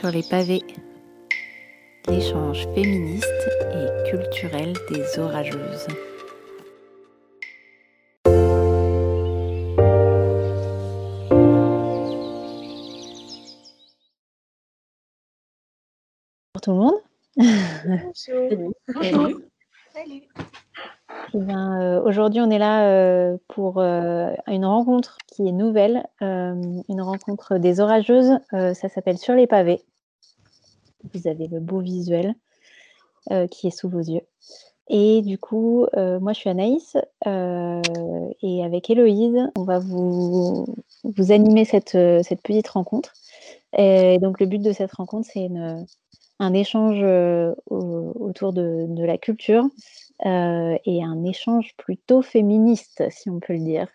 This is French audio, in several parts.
sur les pavés. L'échange féministe et culturel des orageuses. Bonjour tout le monde. Salut. Salut. Eh ben, euh, Aujourd'hui, on est là euh, pour euh, une rencontre qui est nouvelle, euh, une rencontre des orageuses. Euh, ça s'appelle Sur les pavés. Vous avez le beau visuel euh, qui est sous vos yeux. Et du coup, euh, moi, je suis Anaïs euh, et avec Héloïse, on va vous, animer cette, petite rencontre. Et donc, le but de cette rencontre, c'est un échange au- autour de, de la culture et un échange plutôt féministe, si on peut le dire.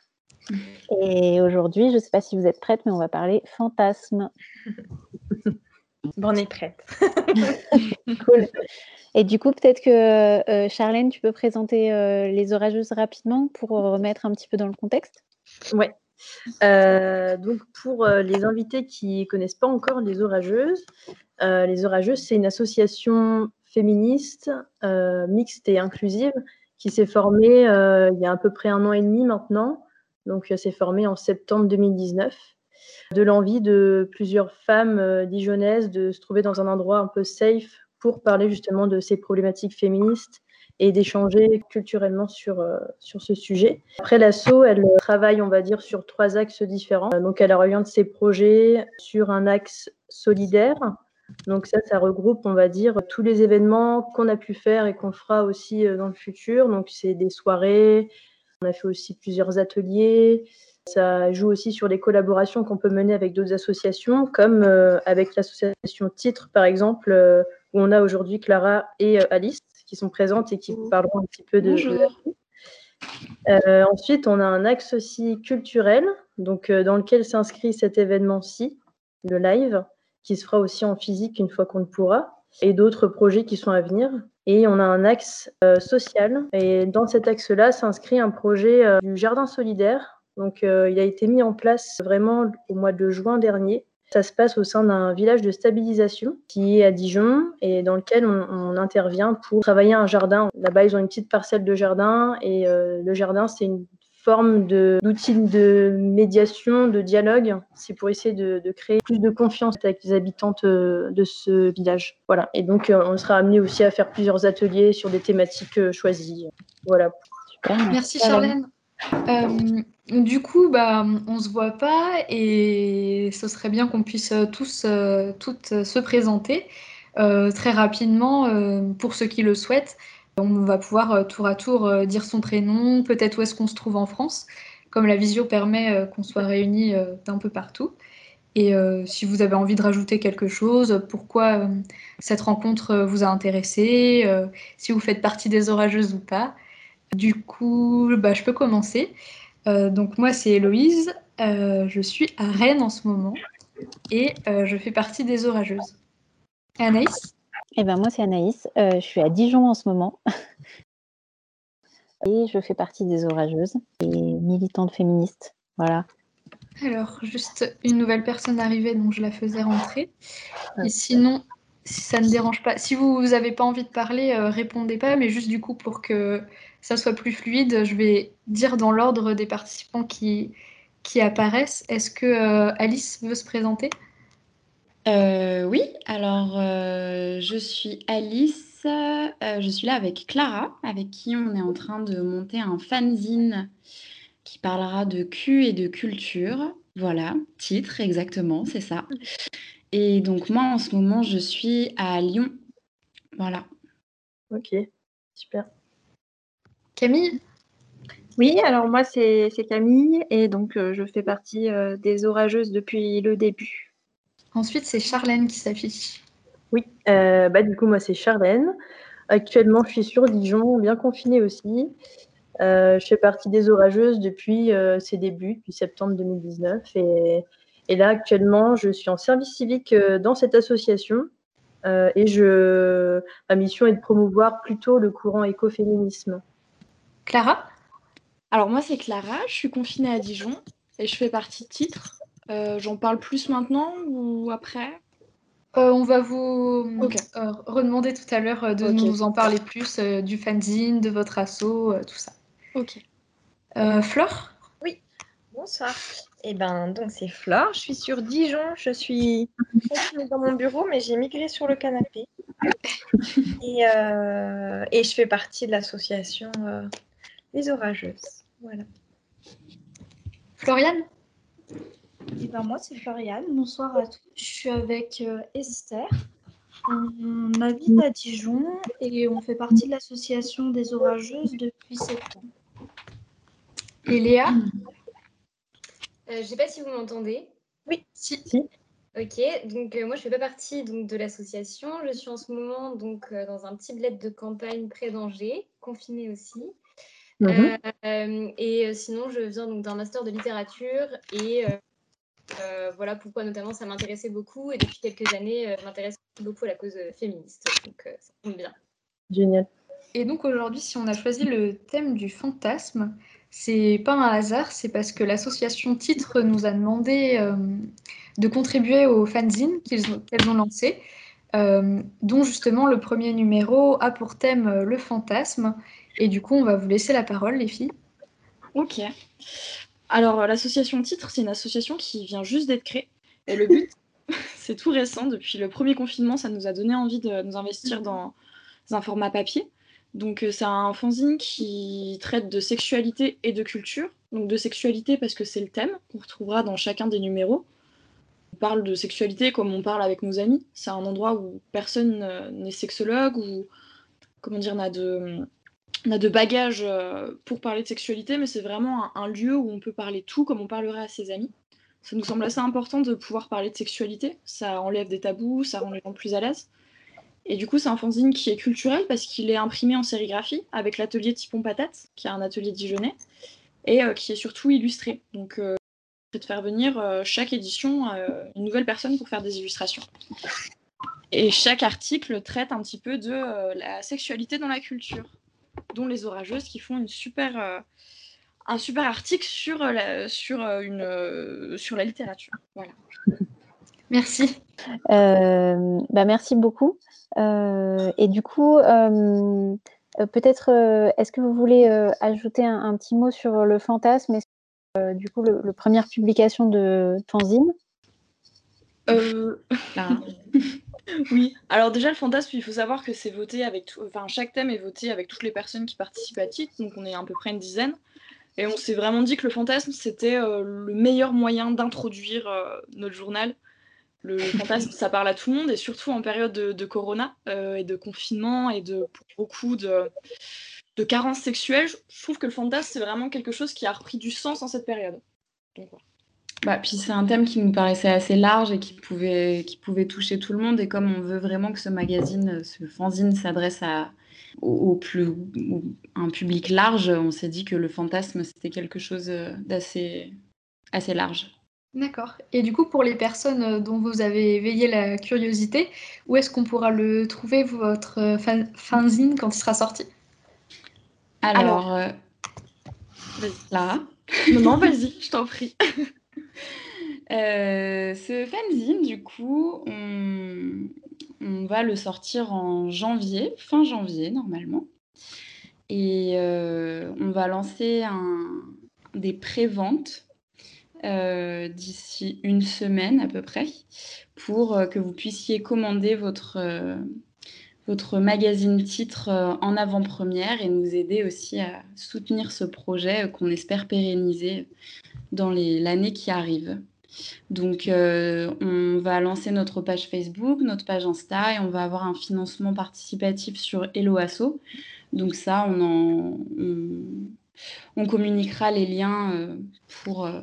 Et aujourd'hui, je ne sais pas si vous êtes prêtes, mais on va parler fantasme. Bon, on est prête. Cool. Et du coup, peut-être que euh, Charlène, tu peux présenter euh, les orageuses rapidement pour remettre un petit peu dans le contexte? Ouais. Euh, donc pour euh, les invités qui connaissent pas encore les Orageuses, euh, les Orageuses c'est une association féministe, euh, mixte et inclusive qui s'est formée euh, il y a à peu près un an et demi maintenant. Donc euh, s'est formée en septembre 2019 de l'envie de plusieurs femmes euh, dijonnaises de se trouver dans un endroit un peu safe pour parler justement de ces problématiques féministes et d'échanger culturellement sur, euh, sur ce sujet. Après, l'asso, elle travaille, on va dire, sur trois axes différents. Euh, Donc, elle oriente ses projets sur un axe solidaire. Donc, ça, ça regroupe, on va dire, tous les événements qu'on a pu faire et qu'on fera aussi dans le futur. Donc, c'est des soirées, on a fait aussi plusieurs ateliers. Ça joue aussi sur les collaborations qu'on peut mener avec d'autres associations, comme euh, avec l'association Titre, par exemple, euh, où on a aujourd'hui Clara et euh, Alice qui sont présentes et qui vous parleront un petit peu de. Euh, ensuite, on a un axe aussi culturel, donc euh, dans lequel s'inscrit cet événement-ci, le live, qui se fera aussi en physique une fois qu'on le pourra, et d'autres projets qui sont à venir. Et on a un axe euh, social, et dans cet axe-là s'inscrit un projet du jardin solidaire. Donc, euh, il a été mis en place vraiment au mois de juin dernier. Ça se passe au sein d'un village de stabilisation qui est à Dijon et dans lequel on, on intervient pour travailler un jardin. Là-bas, ils ont une petite parcelle de jardin et euh, le jardin, c'est une forme de- d'outil de, médiation, de dialogue. C'est pour essayer de, de créer plus de confiance avec les habitantes euh, de ce village. Voilà. Et donc, on sera amené aussi à faire plusieurs ateliers sur des thématiques choisies. Voilà. Super. Merci Charlène. Euh, du coup, bah, on se voit pas et ce serait bien qu'on puisse euh, tous, euh, toutes se présenter très rapidement pour ceux qui le souhaitent. On va pouvoir tour à tour dire son prénom, peut-être où est-ce qu'on se trouve en France, comme la visio permet qu'on soit réunis d'un peu partout. Et si vous avez envie de rajouter quelque chose, pourquoi cette rencontre vous a intéressé, si vous faites partie des orageuses ou pas. Du coup, bah, je peux commencer. Euh, donc moi, c'est Héloïse. Euh, je suis à Rennes en ce moment et euh, je fais partie des orageuses. Anaïs? Eh ben, moi, c'est Anaïs. Je suis à Dijon en ce moment. Et je fais partie des orageuses et militante féministe. Voilà. Alors, juste une nouvelle personne arrivée, donc je la faisais rentrer. Et sinon, si ça ne dérange pas, si vous n'avez pas envie de parler, répondez pas, mais juste du coup, pour que ça soit plus fluide, je vais dire dans l'ordre des participants qui, qui apparaissent. Est-ce que euh, Alice veut se présenter? Euh, oui, alors euh, je suis Alice, euh, je suis là avec Clara, avec qui on est en train de monter un fanzine qui parlera de cul et de culture. Voilà, titre exactement, c'est ça. Et donc moi en ce moment je suis à Lyon. Voilà. Ok, super. Camille? Oui, alors moi c'est Camille et donc euh, je fais partie euh, des orageuses depuis le début. Ensuite, c'est Charlène qui s'affiche. Oui, euh, bah, du coup, moi, c'est Charlène. Actuellement, je suis sur Dijon, bien confinée aussi. Euh, je fais partie des orageuses depuis euh, ses débuts, depuis septembre 2019. Et, et là, actuellement, je suis en service civique euh, dans cette association. Euh, et je, ma mission est de promouvoir plutôt le courant écoféminisme. Clara Alors moi c'est Clara, je suis confinée à Dijon et je fais partie de titre. Euh, J'en parle plus maintenant ou après? Euh, on va vous euh, redemander tout à l'heure de nous en parler plus du fanzine, de votre assaut, tout ça. Ok. Flore? Oui. Bonsoir. Eh ben, donc c'est Flore. Je suis sur Dijon. Je suis dans mon bureau, mais j'ai migré sur le canapé. et, et, je fais partie de l'association Les Orageuses. Voilà. Floriane? Et ben moi, c'est Floriane. Bonsoir à tous. Je suis avec euh, Esther. On habite à Dijon et on fait partie de l'association des orageuses depuis septembre. Et Léa? Euh, Je ne sais pas si vous m'entendez. Oui, si. Ok, donc euh, moi je fais pas partie donc, de l'association. Je suis en ce moment donc dans un petit bled de campagne près d'Angers, confiné aussi. Mhm. et sinon, je viens donc d'un master de littérature et euh, voilà pourquoi notamment ça m'intéressait beaucoup et depuis quelques années, euh, je m'intéresse beaucoup à la cause euh, féministe. Donc ça tombe bien. Génial. Et donc aujourd'hui, si on a choisi le thème du fantasme, c'est pas un hasard, c'est parce que l'association Titre nous a demandé de contribuer au fanzine qu'elles ont lancé, dont justement le premier numéro a pour thème le fantasme. Et du coup, on va vous laisser la parole, les filles. Ok. Alors, euh, l'association Titre, c'est une association qui vient juste d'être créée. Et le but, c'est tout récent. Depuis le premier confinement, ça nous a donné envie de nous investir dans un format papier. Donc, euh, c'est un fanzine qui traite de sexualité et de culture. Donc, de sexualité parce que c'est le thème qu'on retrouvera dans chacun des numéros. On parle de sexualité comme on parle avec nos amis. C'est un endroit où personne euh, n'est sexologue ou, comment dire, n'a de on a de bagages euh, pour parler de sexualité, mais c'est vraiment un, lieu où on peut parler tout comme on parlerait à ses amis. Ça nous semble assez important de pouvoir parler de sexualité. Ça enlève des tabous, ça rend les gens plus à l'aise. Et du coup, c'est un fanzine qui est culturel parce qu'il est imprimé en sérigraphie avec l'atelier Tipon Patate, qui est un atelier dijonnais, et euh, qui est surtout illustré. Donc, euh, c'est de faire venir chaque édition une nouvelle personne pour faire des illustrations. Et chaque article traite un petit peu de la sexualité dans la culture dont les orageuses, qui font une super, euh, un super article sur, euh, la, sur, euh, une, sur la littérature. Voilà. Merci. bah merci beaucoup. et du coup, peut-être, est-ce que vous voulez ajouter un, petit mot sur le fantasme et du coup, le, première publication de Fanzine euh... Oui, alors déjà le fantasme, il faut savoir que c'est voté avec tout... enfin chaque thème est voté avec toutes les personnes qui participent à titre, donc on est à peu près une dizaine. Et on s'est vraiment dit que le fantasme, c'était euh, le meilleur moyen d'introduire euh, notre journal. Le fantasme, ça parle à tout le monde, et surtout en période de, corona euh, et de confinement et de beaucoup de, de carences sexuelles. Je trouve que le fantasme, c'est vraiment quelque chose qui a repris du sens en cette période. Donc, voilà. Bah, puis c'est un thème qui nous paraissait assez large et qui pouvait, qui pouvait toucher tout le monde. Et comme on veut vraiment que ce magazine, ce fanzine s'adresse à, au, plus, un public large, on s'est dit que le fantasme, c'était quelque chose d'assez assez large. D'accord. Et du coup, pour les personnes dont vous avez éveillé la curiosité, où est-ce qu'on pourra le trouver, votre fanzine, quand il sera sorti? Alors, Alors... Euh, là. Non, non, vas-y, je t'en prie. Euh, ce fanzine, du coup, on, va le sortir en janvier, fin janvier normalement. Et euh, on va lancer des préventes euh, d'ici une semaine à peu près pour que vous puissiez commander votre, votre magazine titre en avant-première et nous aider aussi à soutenir ce projet qu'on espère pérenniser dans l'année qui arrive. Donc, euh, on va lancer notre page Facebook, notre page Insta et on va avoir un financement participatif sur Hello Asso. Donc, ça, on, communiquera les liens euh, pour, euh,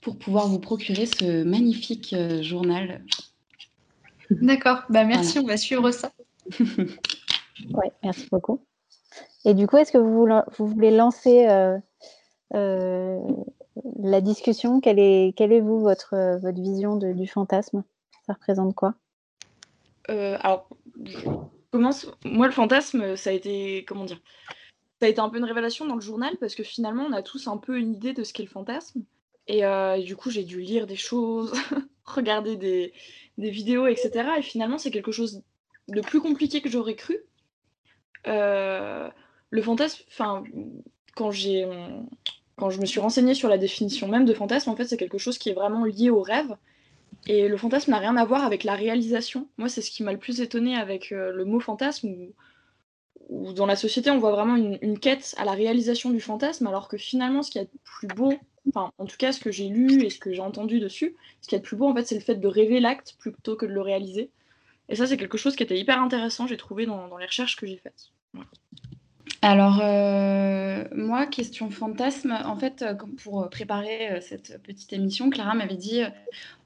pour pouvoir vous procurer ce magnifique journal. D'accord, bah, merci, on va suivre ça. oui, merci beaucoup. Et du coup, est-ce que vous, vous voulez lancer la discussion, quelle est, quelle est vous, votre, votre vision du fantasme? Ça représente quoi? Euh, Alors, commence. Moi, le fantasme, ça a été, comment dire? Ça a été un peu une révélation dans le journal parce que finalement, on a tous un peu une idée de ce qu'est le fantasme. Et du coup, j'ai dû lire des choses, regarder des, des, vidéos, etc. Et finalement, c'est quelque chose de plus compliqué que j'aurais cru. le fantasme, enfin, quand j'ai quand je me suis renseignée sur la définition même de fantasme, en fait, c'est quelque chose qui est vraiment lié au rêve. Et le fantasme n'a rien à voir avec la réalisation. Moi, c'est ce qui m'a le plus étonné avec euh, le mot fantasme, où, dans la société, on voit vraiment une, quête à la réalisation du fantasme, alors que finalement, ce qui est plus beau, enfin, en tout cas, ce que j'ai lu et ce que j'ai entendu dessus, ce qui est le plus beau, en fait, c'est le fait de rêver l'acte plutôt que de le réaliser. Et ça, c'est quelque chose qui était hyper intéressant, j'ai trouvé dans, les recherches que j'ai faites. Alors, euh, moi, question fantasme, en fait, euh, pour préparer euh, cette petite émission, Clara m'avait dit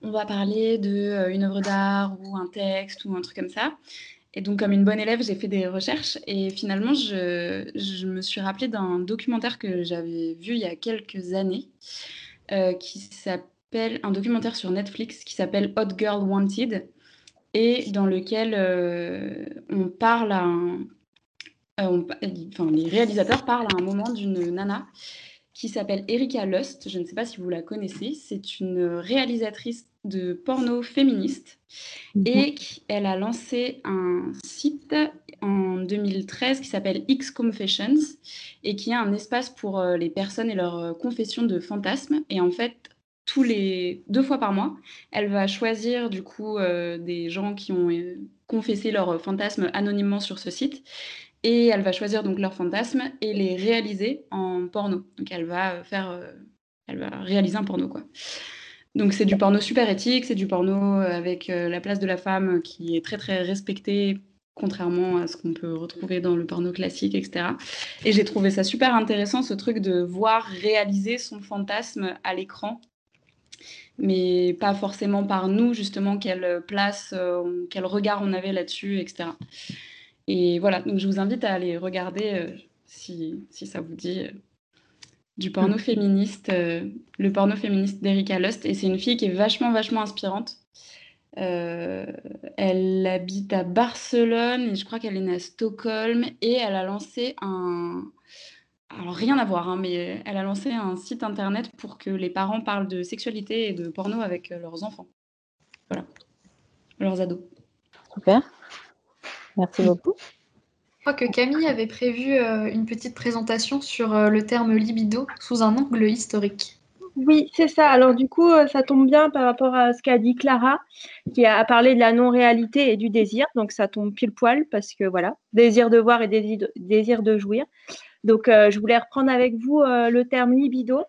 on va parler d'une œuvre d'art ou un texte ou un truc comme ça. Et donc, comme une bonne élève, j'ai fait des recherches et finalement, je, me suis rappelé d'un documentaire que j'avais vu il y a quelques années qui s'appelle un documentaire sur Netflix qui s'appelle Hot Girl Wanted et dans lequel on parle à un euh, enfin, les réalisateurs parlent à un moment d'une nana qui s'appelle Erika Lust. Je ne sais pas si vous la connaissez. C'est une réalisatrice de porno féministe mhm. et elle a lancé un site en 2013 qui s'appelle X Confessions et qui est un espace pour euh, les personnes et leurs euh, confessions de fantasmes. Et en fait, tous les deux fois par mois, elle va choisir du coup des gens qui ont confessé leurs fantasmes anonymement sur ce site et elle va choisir donc leurs fantasmes et les réaliser en porno. Donc elle va euh, faire, euh, elle va réaliser un porno quoi. Donc c'est du porno super éthique, c'est du porno avec euh, la place de la femme qui est très très respectée, contrairement à ce qu'on peut retrouver dans le porno classique, etc. Et j'ai trouvé ça super intéressant ce truc de voir réaliser son fantasme à l'écran mais pas forcément par nous, justement, quelle place, quel regard on avait là-dessus, etc. Et voilà, donc je vous invite à aller regarder, euh, si, si, ça vous dit, euh, du porno féministe, euh, le porno féministe d'Erika Lust. Et c'est une fille qui est vachement, vachement inspirante. elle habite à Barcelone et je crois qu'elle est née à Stockholm et elle a lancé un... Alors rien à voir, hein, mais elle a lancé un site internet pour que les parents parlent de sexualité et de porno avec leurs enfants. Voilà, leurs ados. Super. Merci beaucoup. Crois que Camille avait prévu euh, une petite présentation sur euh, le terme libido sous un angle historique. Oui, c'est ça. Alors du coup, euh, ça tombe bien par rapport à ce qu'a dit Clara, qui a parlé de la non-réalité et du désir. Donc ça tombe pile poil parce que voilà, désir de voir et désir de, jouir. Donc je voulais reprendre avec vous le terme libido.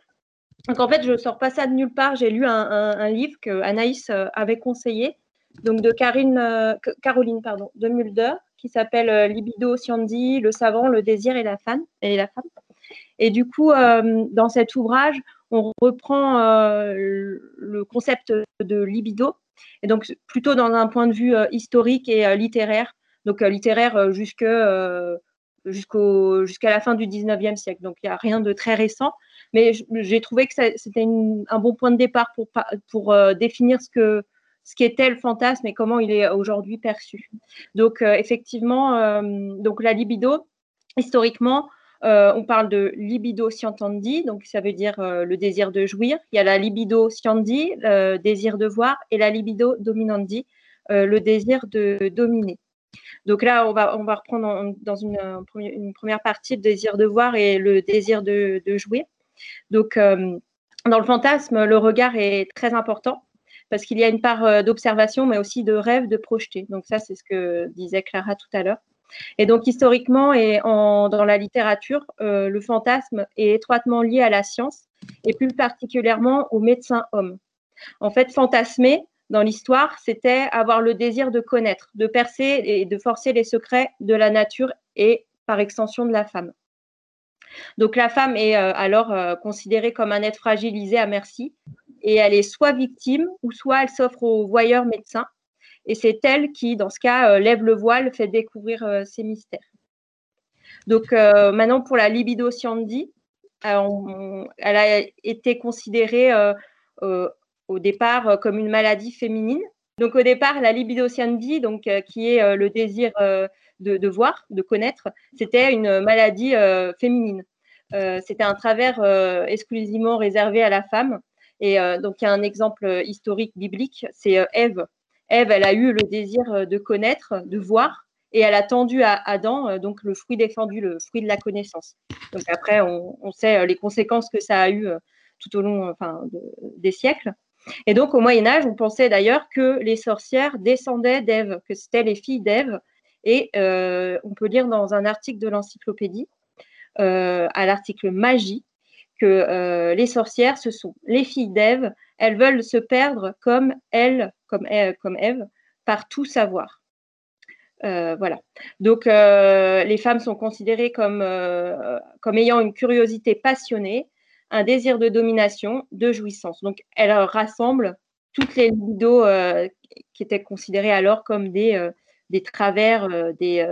Donc en fait, je ne sors pas ça de nulle part. J'ai lu un, livre que Anaïs avait conseillé donc de Karine, Caroline pardon, de Mulder, qui s'appelle euh, Libido Siandi, le savant, le désir et la femme. Et, du coup, euh, dans cet ouvrage, on reprend le concept de libido, et donc plutôt dans un point de vue historique et littéraire, donc littéraire jusqu'à la fin du 19e siècle. Donc il n'y a rien de très récent, mais j'ai trouvé que c'était un bon point de départ pour, pour définir ce que, ce qui était le fantasme et comment il est aujourd'hui perçu. Donc, euh, effectivement, euh, donc la libido, historiquement, euh, on parle de libido scientandi, donc ça veut dire le désir de jouir. Il y a la libido sciandi, le désir de voir, et la libido dominandi, le désir de dominer. Donc là, on va, on va reprendre dans une, une, première partie le désir de voir et le désir de, de jouir. Donc, dans le fantasme, le regard est très important parce qu'il y a une part euh, d'observation, mais aussi de rêve, de projeter. Donc ça, c'est ce que disait Clara tout à l'heure. Et donc historiquement et dans la littérature, euh, le fantasme est étroitement lié à la science et plus particulièrement au médecin homme. En fait, fantasmer dans l'histoire, c'était avoir le désir de connaître, de percer et de forcer les secrets de la nature et par extension de la femme. Donc la femme est euh, alors considérée comme un être fragilisé à merci et elle est soit victime ou soit elle s'offre au voyeur médecin. Et c'est elle qui, dans ce cas, euh, lève le voile, fait découvrir euh, ses mystères. Donc euh, maintenant, pour la libido siandi, elle a été considérée au départ comme une maladie féminine. Donc au départ, la libido siandi, donc, qui est le désir de, voir, de connaître, c'était une maladie féminine. c'était un travers exclusivement réservé à la femme Et donc, il y a un exemple historique biblique, c'est Ève. Ève, elle a eu le désir de connaître, de voir, et elle a tendu à Adam donc le fruit défendu, le fruit de la connaissance. Donc après, on, sait les conséquences que ça a eu tout au long enfin, des siècles. Et donc au Moyen Âge, on pensait d'ailleurs que les sorcières descendaient d'Ève, que c'était les filles d'Ève. Et on peut lire dans un article de l'encyclopédie, à l'article magie, que euh, les sorcières, ce sont les filles d'Ève. Elles veulent se perdre comme elles, comme Ève, comme par tout savoir. Euh, voilà. Donc, euh, les femmes sont considérées comme, comme ayant une curiosité passionnée, un désir de domination, de jouissance. Donc, elles rassemblent toutes les libidos qui étaient considérées alors comme des, des travers, des,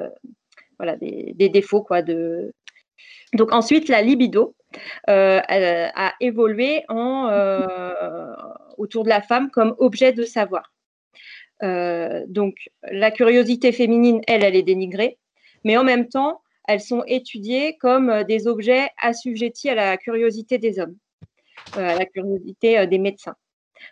voilà, des, des, défauts. Quoi, de... Donc, ensuite, la libido, euh, a, évolué euh, autour de la femme comme objet de savoir. Euh, donc la curiosité féminine, elle, elle est dénigrée, mais en même temps, elles sont étudiées comme des objets assujettis à la curiosité des hommes, à la curiosité des médecins.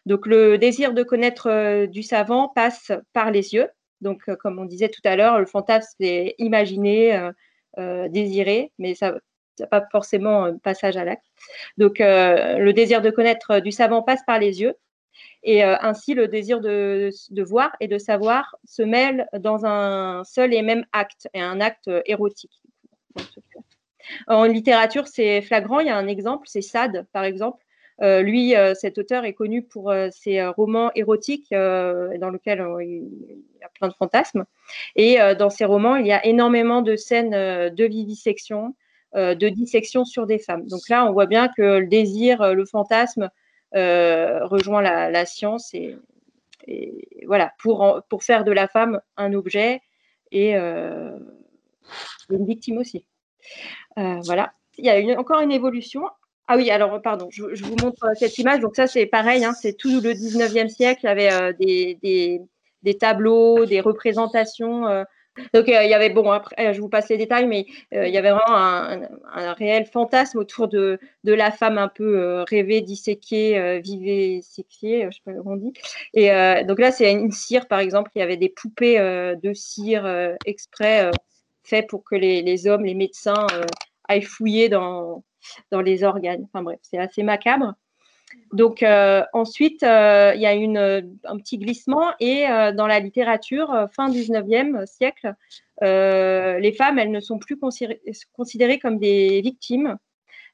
Donc le désir de connaître du savant passe par les yeux. Donc comme on disait tout à l'heure, le fantasme c'est imaginer, désirer, mais ça n'y pas forcément un passage à l'acte. Donc, euh, le désir de connaître du savant passe par les yeux. Et euh, ainsi, le désir de, voir et de savoir se mêle dans un seul et même acte, et un acte érotique. En littérature, c'est flagrant. Il y a un exemple, c'est Sade, par exemple. Euh, lui, cet auteur est connu pour ses romans érotiques dans lesquels il y a plein de fantasmes. Et dans ses romans, il y a énormément de scènes de vivisection, euh, de dissection sur des femmes. Donc là, on voit bien que le désir, euh, le fantasme euh, rejoint la, science et, voilà, pour, pour faire de la femme un objet et une victime aussi. voilà. Il y a encore une évolution. Ah oui, alors pardon, je, vous montre cette image. Donc ça, c'est pareil, hein, c'est tout le 19e siècle. Il y avait des, des, tableaux, des représentations donc euh, il y avait, bon, après, je vous passe les détails, mais euh, il y avait vraiment un, réel fantasme autour de, de, la femme un peu euh, rêvée, disséquée, viviséquiée, je sais pas comment on dit. Et donc là, c'est une cire, par exemple, il y avait des poupées de cire exprès faites pour que les, les, hommes, les médecins aillent fouiller dans, dans les organes. Enfin bref, c'est assez macabre. Donc euh, ensuite, euh, il y a un petit glissement et euh, dans la littérature, fin 19e siècle, les femmes, elles ne sont plus considérées comme des victimes.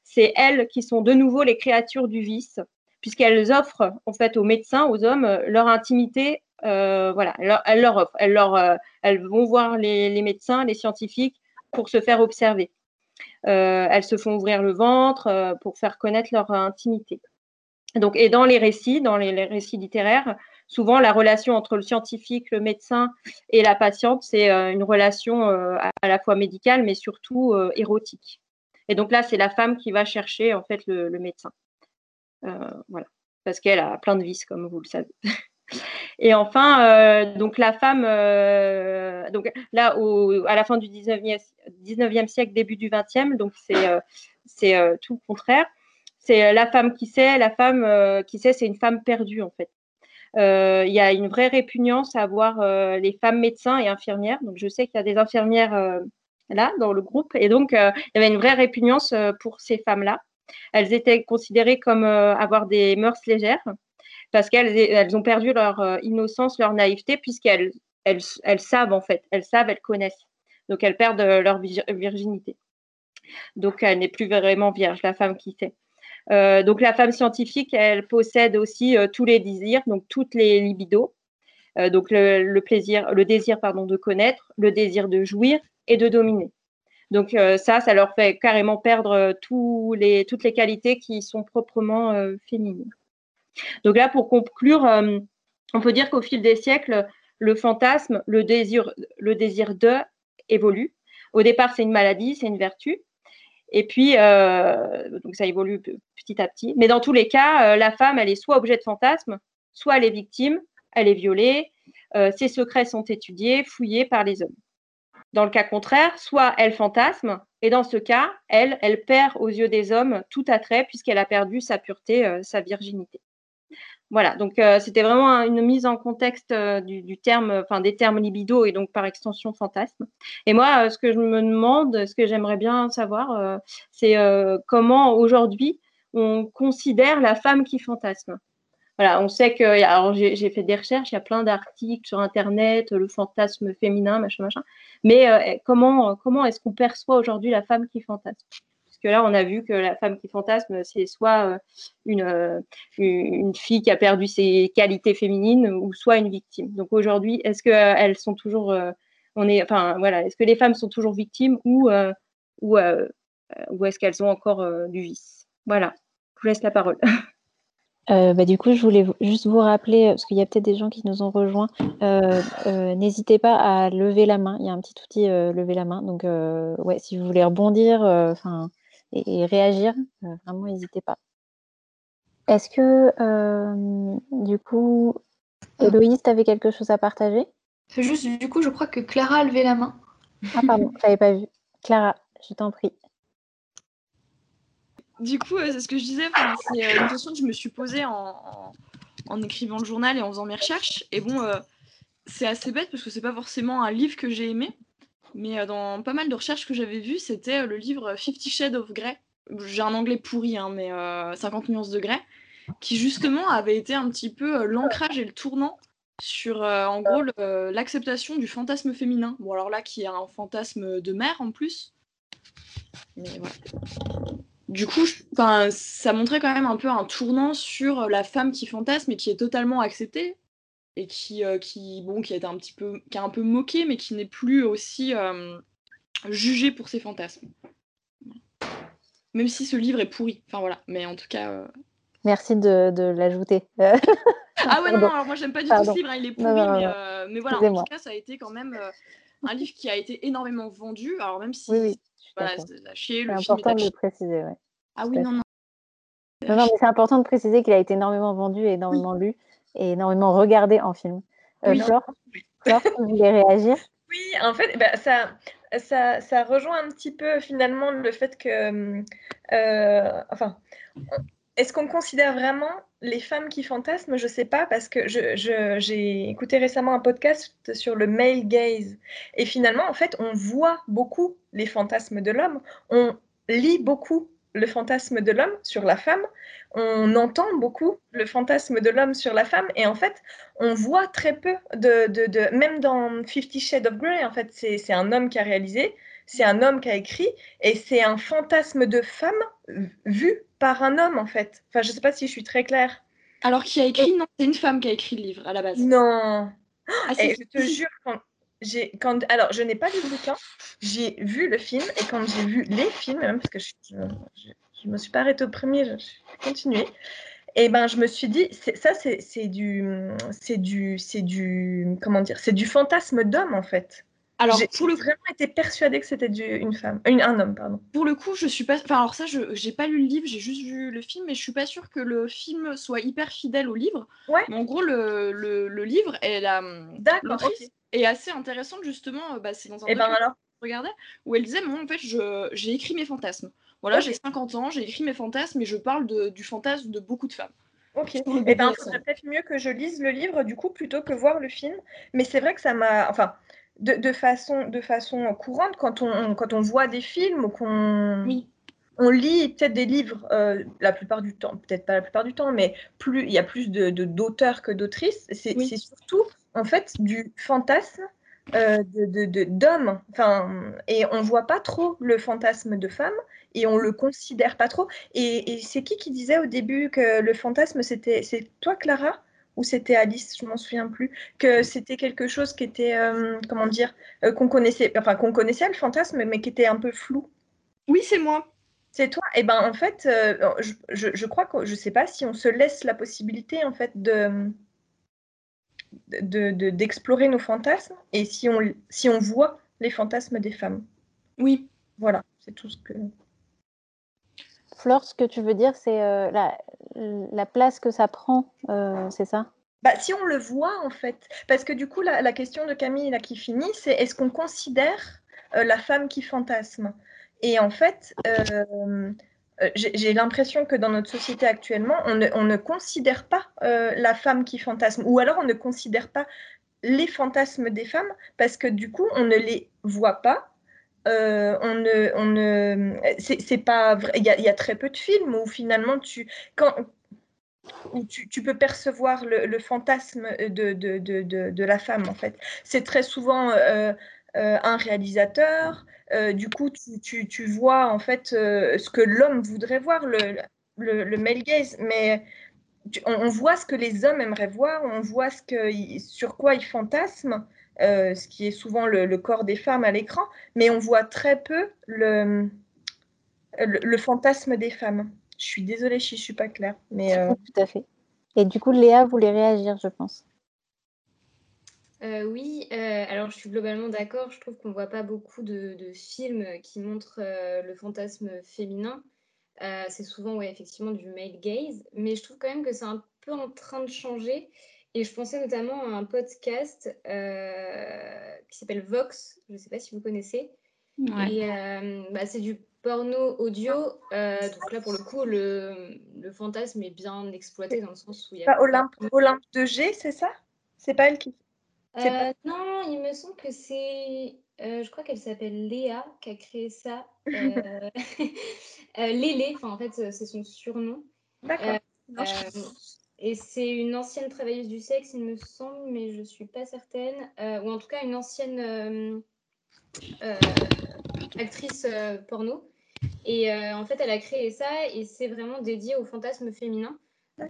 C'est elles qui sont de nouveau les créatures du vice, puisqu'elles offrent en fait aux médecins, aux hommes, leur intimité. voilà, elles leur, offrent, elles, vont voir les, médecins, les scientifiques pour se faire observer. elles se font ouvrir le ventre pour faire connaître leur intimité. Donc, et dans les récits, dans les, récits littéraires, souvent la relation entre le scientifique, le médecin et la patiente, c'est euh, une relation euh, à, la fois médicale, mais surtout euh, érotique. Et donc là, c'est la femme qui va chercher en fait le, médecin. voilà, parce qu'elle a plein de vices, comme vous le savez. Et enfin, donc la femme, donc là, à la fin du 19e, 19e, siècle, début du 20e, donc c'est tout le contraire c'est euh, la femme qui sait, la femme euh, qui sait, c'est une femme perdue en fait. Euh, il y a une vraie répugnance à voir les femmes médecins et infirmières. Donc je sais qu'il y a des infirmières là dans le groupe et donc il y avait une vraie répugnance pour ces femmes-là. Elles étaient considérées comme avoir des mœurs légères parce qu'elles elles ont perdu leur innocence, leur naïveté puisqu'elles elles, elles, savent en fait, elles savent, elles connaissent. Donc elles perdent leur virginité. Donc elle n'est plus vraiment vierge, la femme qui sait. Euh, donc la femme scientifique, elle possède aussi euh, tous les désirs, donc toutes les libidos. Euh, donc le, plaisir, le désir pardon, de connaître, le désir de jouir et de dominer. Donc ça, ça leur fait carrément perdre toutes les qualités qui sont proprement féminines. Donc là, pour conclure, on peut dire qu'au fil des siècles, le fantasme, le désir, le désir de évolue. Au départ, c'est une maladie, c'est une vertu. Et puis, euh, donc ça évolue petit à petit. Mais dans tous les cas, euh, la femme, elle est soit objet de fantasme, soit elle est victime, elle est violée, euh, ses secrets sont étudiés, fouillés par les hommes. Dans le cas contraire, soit elle fantasme, et dans ce cas, elle, elle perd aux yeux des hommes tout attrait puisqu'elle a perdu sa pureté, sa virginité. Voilà, donc euh, c'était vraiment une mise en contexte euh, du, terme, enfin des termes libido et donc par extension fantasme. Et moi, euh, ce que je me demande, ce que j'aimerais bien savoir, c'est comment aujourd'hui on considère la femme qui fantasme. Voilà, on sait que, alors j'ai fait des recherches, il y a plein d'articles sur Internet, le fantasme féminin, machin, machin. Mais comment, comment est-ce qu'on perçoit aujourd'hui la femme qui fantasme? Que là, on a vu que la femme qui fantasme, c'est soit euh, une, euh, une fille qui a perdu ses qualités féminines ou soit une victime. Donc aujourd'hui, est-ce qu'elles sont toujours, euh, on est, enfin voilà, est-ce que les femmes sont toujours victimes ou, ou, ou est-ce qu'elles ont encore du vice? Voilà, je vous laisse la parole. bah, du coup, je voulais juste vous rappeler, parce qu'il y a peut-être des gens qui nous ont rejoints, n'hésitez pas à lever la main. Il y a un petit outil lever la main. Donc, ouais, si vous voulez rebondir, enfin, et, réagir, euh, vraiment, n'hésitez pas. Est-ce que, euh, du coup, Héloïse, tu avais quelque chose à partager? Juste, du coup, je crois que Clara a levé la main. Ah, pardon, je n'avais pas vu. Clara, je t'en prie. Du coup, euh, c'est ce que je disais, c'est une question que je me suis posée en, en, écrivant le journal et en faisant mes recherches. Et bon, c'est assez bête parce que c'est pas forcément un livre que j'ai aimé. Mais euh, dans pas mal de recherches que j'avais vues, c'était euh, le livre Fifty Shades of Grey. J'ai un anglais pourri, hein, mais 50 euh, nuances de Grey, qui justement avait été un petit peu l'ancrage et le tournant sur, en gros, l'acceptation du fantasme féminin. Bon, alors là, qui est un fantasme de mère en plus. Mais. Du coup, ça montrait quand même un peu un tournant sur la femme qui fantasme et qui est totalement acceptée et qui, euh, qui, bon, qui a été un petit peu, qui a un peu moqué, mais qui n'est plus aussi euh, jugé pour ses fantasmes. Même si ce livre est pourri. Enfin voilà, mais en tout cas. Euh, Merci de, de l'ajouter. ah ouais, non, non, alors moi j'aime pas du tout ce livre, hein, il est pourri, mais, mais, voilà, en tout cas, ça a été quand même un livre qui a été énormément vendu. Alors même si. Oui, oui. Voilà, c'est important de le préciser, ouais. Ah oui, non, non. Non, non, mais c'est important de préciser qu'il a été énormément vendu et énormément lu et énormément regardé en film. Euh, Flore, vous voulez réagir? Oui, en fait, bah, ça, ça, ça, rejoint un petit peu finalement le fait que, euh, enfin, est-ce qu'on considère vraiment les femmes qui fantasment? Je ne sais pas parce que j'ai je, écouté récemment un podcast sur le male gaze. Et finalement, en fait, on voit beaucoup les fantasmes de l'homme, on lit beaucoup le fantasme de l'homme sur la femme, on entend beaucoup le fantasme de l'homme sur la femme, et en fait, on voit très peu de, de, même dans Fifty Shades of Grey, en fait, c'est un homme qui a réalisé, c'est un homme qui a écrit, et c'est un fantasme de femme vu par un homme, en fait. Enfin, je sais pas si je suis très claire. Alors, qui a écrit Non, c'est une femme qui a écrit le livre à la base. Non. Ah, et je te jure, quand, quand, alors, je n'ai pas lu le bouquin, j'ai vu le film, et quand j'ai vu les films, même parce que je ne me suis pas arrêtée au premier, je, suis continué. Et ben, je me suis dit, ça, c'est du, du, du, comment dire, c'est du fantasme d'homme en fait. Alors, j'ai pour le vraiment été persuadée que c'était une femme, un homme, pardon. Pour le coup, je suis pas. Enfin, alors ça, je j'ai pas lu le livre, j'ai juste vu le film, mais je suis pas sûre que le film soit hyper fidèle au livre. Ouais. Mais en gros, le, le, le livre est la. Est assez intéressante justement. Euh, bah, c'est dans un et eh ben alors je regardais où elle disait moi en fait j'ai écrit mes fantasmes. Voilà, j'ai 50 ans, j'ai écrit mes fantasmes et je parle de, du fantasme de beaucoup de femmes. Ok. Et eh ben, il faudrait peut-être mieux que je lise le livre du coup plutôt que voir le film. Mais c'est vrai que ça m'a, enfin, de, de, façon, de façon courante, quand on, quand on voit des films ou qu'on oui. on lit peut-être des livres, euh, la plupart du temps, peut-être pas la plupart du temps, mais plus il y a plus de d'auteurs que d'autrices. C'est surtout en fait du fantasme euh, de d'hommes. Enfin, et on voit pas trop le fantasme de femme et on le considère pas trop. Et, c'est qui qui disait au début que le fantasme c'était c'est toi Clara? Ou c'était Alice, je m'en souviens plus, que c'était quelque chose qui était euh, comment dire euh, qu'on connaissait, enfin qu'on connaissait le fantasme mais qui était un peu flou. Oui, c'est moi. C'est toi. Et eh ben en fait, je, je, je, crois que je sais pas si on se laisse la possibilité en fait de d'explorer de, nos fantasmes et si on, si on voit les fantasmes des femmes. Oui. Voilà, c'est tout ce que. Flore, ce que tu veux dire, c'est euh, la, la, place que ça prend, euh, c'est ça? Bah, si on le voit en fait, parce que du coup la, la question de Camille là qui finit, c'est est-ce qu'on considère euh, la femme qui fantasme? Et en fait, j'ai l'impression que dans notre société actuellement, on ne, considère pas la femme qui fantasme, ou alors on ne considère pas les fantasmes des femmes parce que du coup, on ne les voit pas. On ne, on ne, c'est pas vrai. Il y, a, très peu de films où finalement tu, quand, où tu, peux percevoir le, fantasme de, de, de, de, la femme en fait. C'est très souvent un réalisateur, euh, du coup, tu, tu, vois en fait euh, ce que l'homme voudrait voir, le, le, le, male gaze, mais on, voit ce que les hommes aimeraient voir, on voit ce que, sur quoi ils fantasment, euh, ce qui est souvent le, corps des femmes à l'écran, mais on voit très peu le, le, fantasme des femmes. Je suis désolée si je ne suis pas claire. Mais, Tout à fait. Et du coup, Léa voulait réagir, je pense. Euh, oui, euh, alors je suis globalement d'accord. Je trouve qu'on ne voit pas beaucoup de, films qui montrent euh, le fantasme féminin. c'est souvent, ouais, effectivement, du male gaze. Mais je trouve quand même que c'est un peu en train de changer. Et je pensais notamment à un podcast qui s'appelle Vox. Je ne sais pas si vous connaissez. Et bah, c'est du porno audio. donc là, pour le coup, le, fantasme est bien exploité dans le sens où il y a. Olympe, Olympe de G, c'est ça? C'est pas elle qui euh, non, il me semble que c'est. Euh, je crois qu'elle s'appelle Léa qui a créé ça. Euh, Lélé, enfin en fait c'est son surnom. D'accord. Et c'est une ancienne travailleuse du sexe, il me semble, mais je suis pas certaine. ou en tout cas une ancienne actrice porno. Et en fait, elle a créé ça et c'est vraiment dédié au fantasme féminin.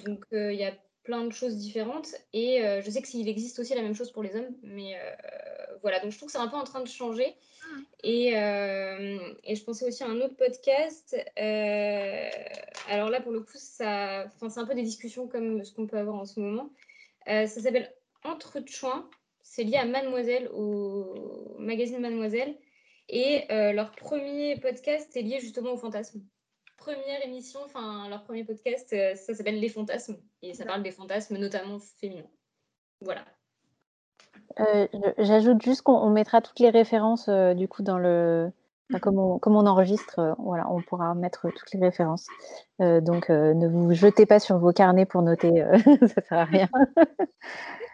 Donc il y a plein de choses différentes. Et euh, je sais qu'il existe aussi la même chose pour les hommes, mais euh, voilà. Donc je trouve que c'est un peu en train de changer. Ah. Et, euh, et, je pensais aussi à un autre podcast. alors là, pour le coup, ça, c'est un peu des discussions comme ce qu'on peut avoir en ce moment. ça s'appelle Entre Chouins. C'est lié à Mademoiselle, au magazine Mademoiselle. Et leur premier podcast est lié justement au fantasme première émission, enfin leur premier podcast, euh, ça s'appelle Les fantasmes et ça parle des fantasmes notamment féminins. Voilà. Euh, j'ajoute juste qu'on mettra toutes les références euh, du coup dans le. comme, on, comme, on, enregistre, voilà, on pourra mettre toutes les références. donc ne vous jetez pas sur vos carnets pour noter, ça sert à rien.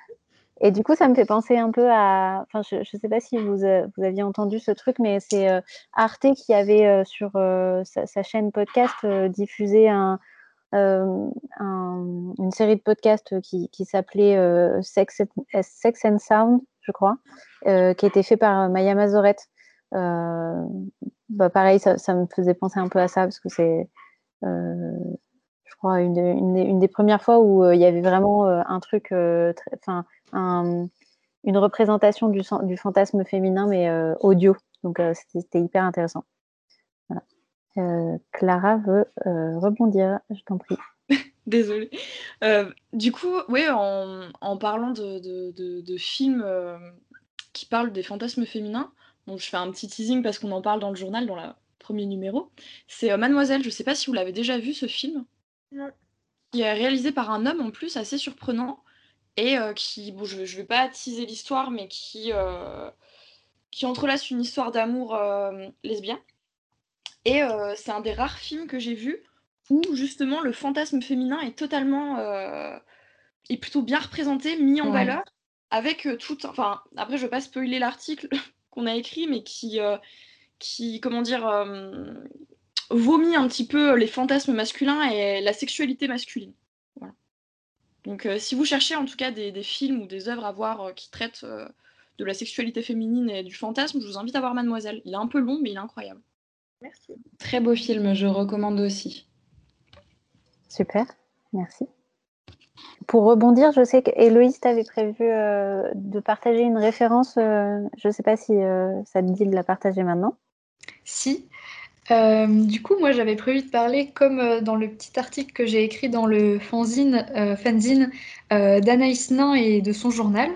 Et du coup, ça me fait penser un peu à. Enfin, je ne sais pas si vous, euh, vous, aviez entendu ce truc, mais c'est euh, Arte qui avait euh, sur sa, chaîne podcast diffusé un, une série de podcasts qui, qui s'appelait Sex, Sex, and Sound, je crois, qui était fait par Maya Mazoret. Bah, pareil, ça, ça, me faisait penser un peu à ça parce que c'est je crois, une, une, des premières fois où il y avait vraiment un truc, enfin, une représentation du, du, fantasme féminin, mais euh, audio. Donc euh, c'était hyper intéressant. Euh, Clara veut rebondir, je t'en prie. Désolée. du coup, oui, en, en, parlant de, de, de, films qui parlent des fantasmes féminins, donc je fais un petit teasing parce qu'on en parle dans le journal, dans le premier numéro. C'est Mademoiselle, je ne sais pas si vous l'avez déjà vu ce film. Non. Qui est réalisé par un homme en plus, assez surprenant et euh, qui, bon, je ne vais pas attiser l'histoire, mais qui, euh, qui entrelace une histoire d'amour euh, lesbien. Et c'est un des rares films que j'ai vu où justement le fantasme féminin est totalement est plutôt bien représenté, mis en valeur, avec tout. Enfin, après, je ne vais pas spoiler l'article qu'on a écrit, mais qui, qui comment dire, vomit un petit peu les fantasmes masculins et la sexualité masculine. Donc euh, si vous cherchez en tout cas des, films ou des œuvres à voir euh, qui traitent euh, de la sexualité féminine et du fantasme, je vous invite à voir Mademoiselle. Il est un peu long, mais il est incroyable. Merci. Très beau film, je recommande aussi. Super, merci. Pour rebondir, je sais qu'Héloïse t'avait prévu de partager une référence. je ne sais pas si ça te dit de la partager maintenant. Si. Euh, du coup, moi, j'avais prévu de parler, comme euh, dans le petit article que j'ai écrit dans le fanzine, euh, fanzine d'Anaïs Nain et de son journal.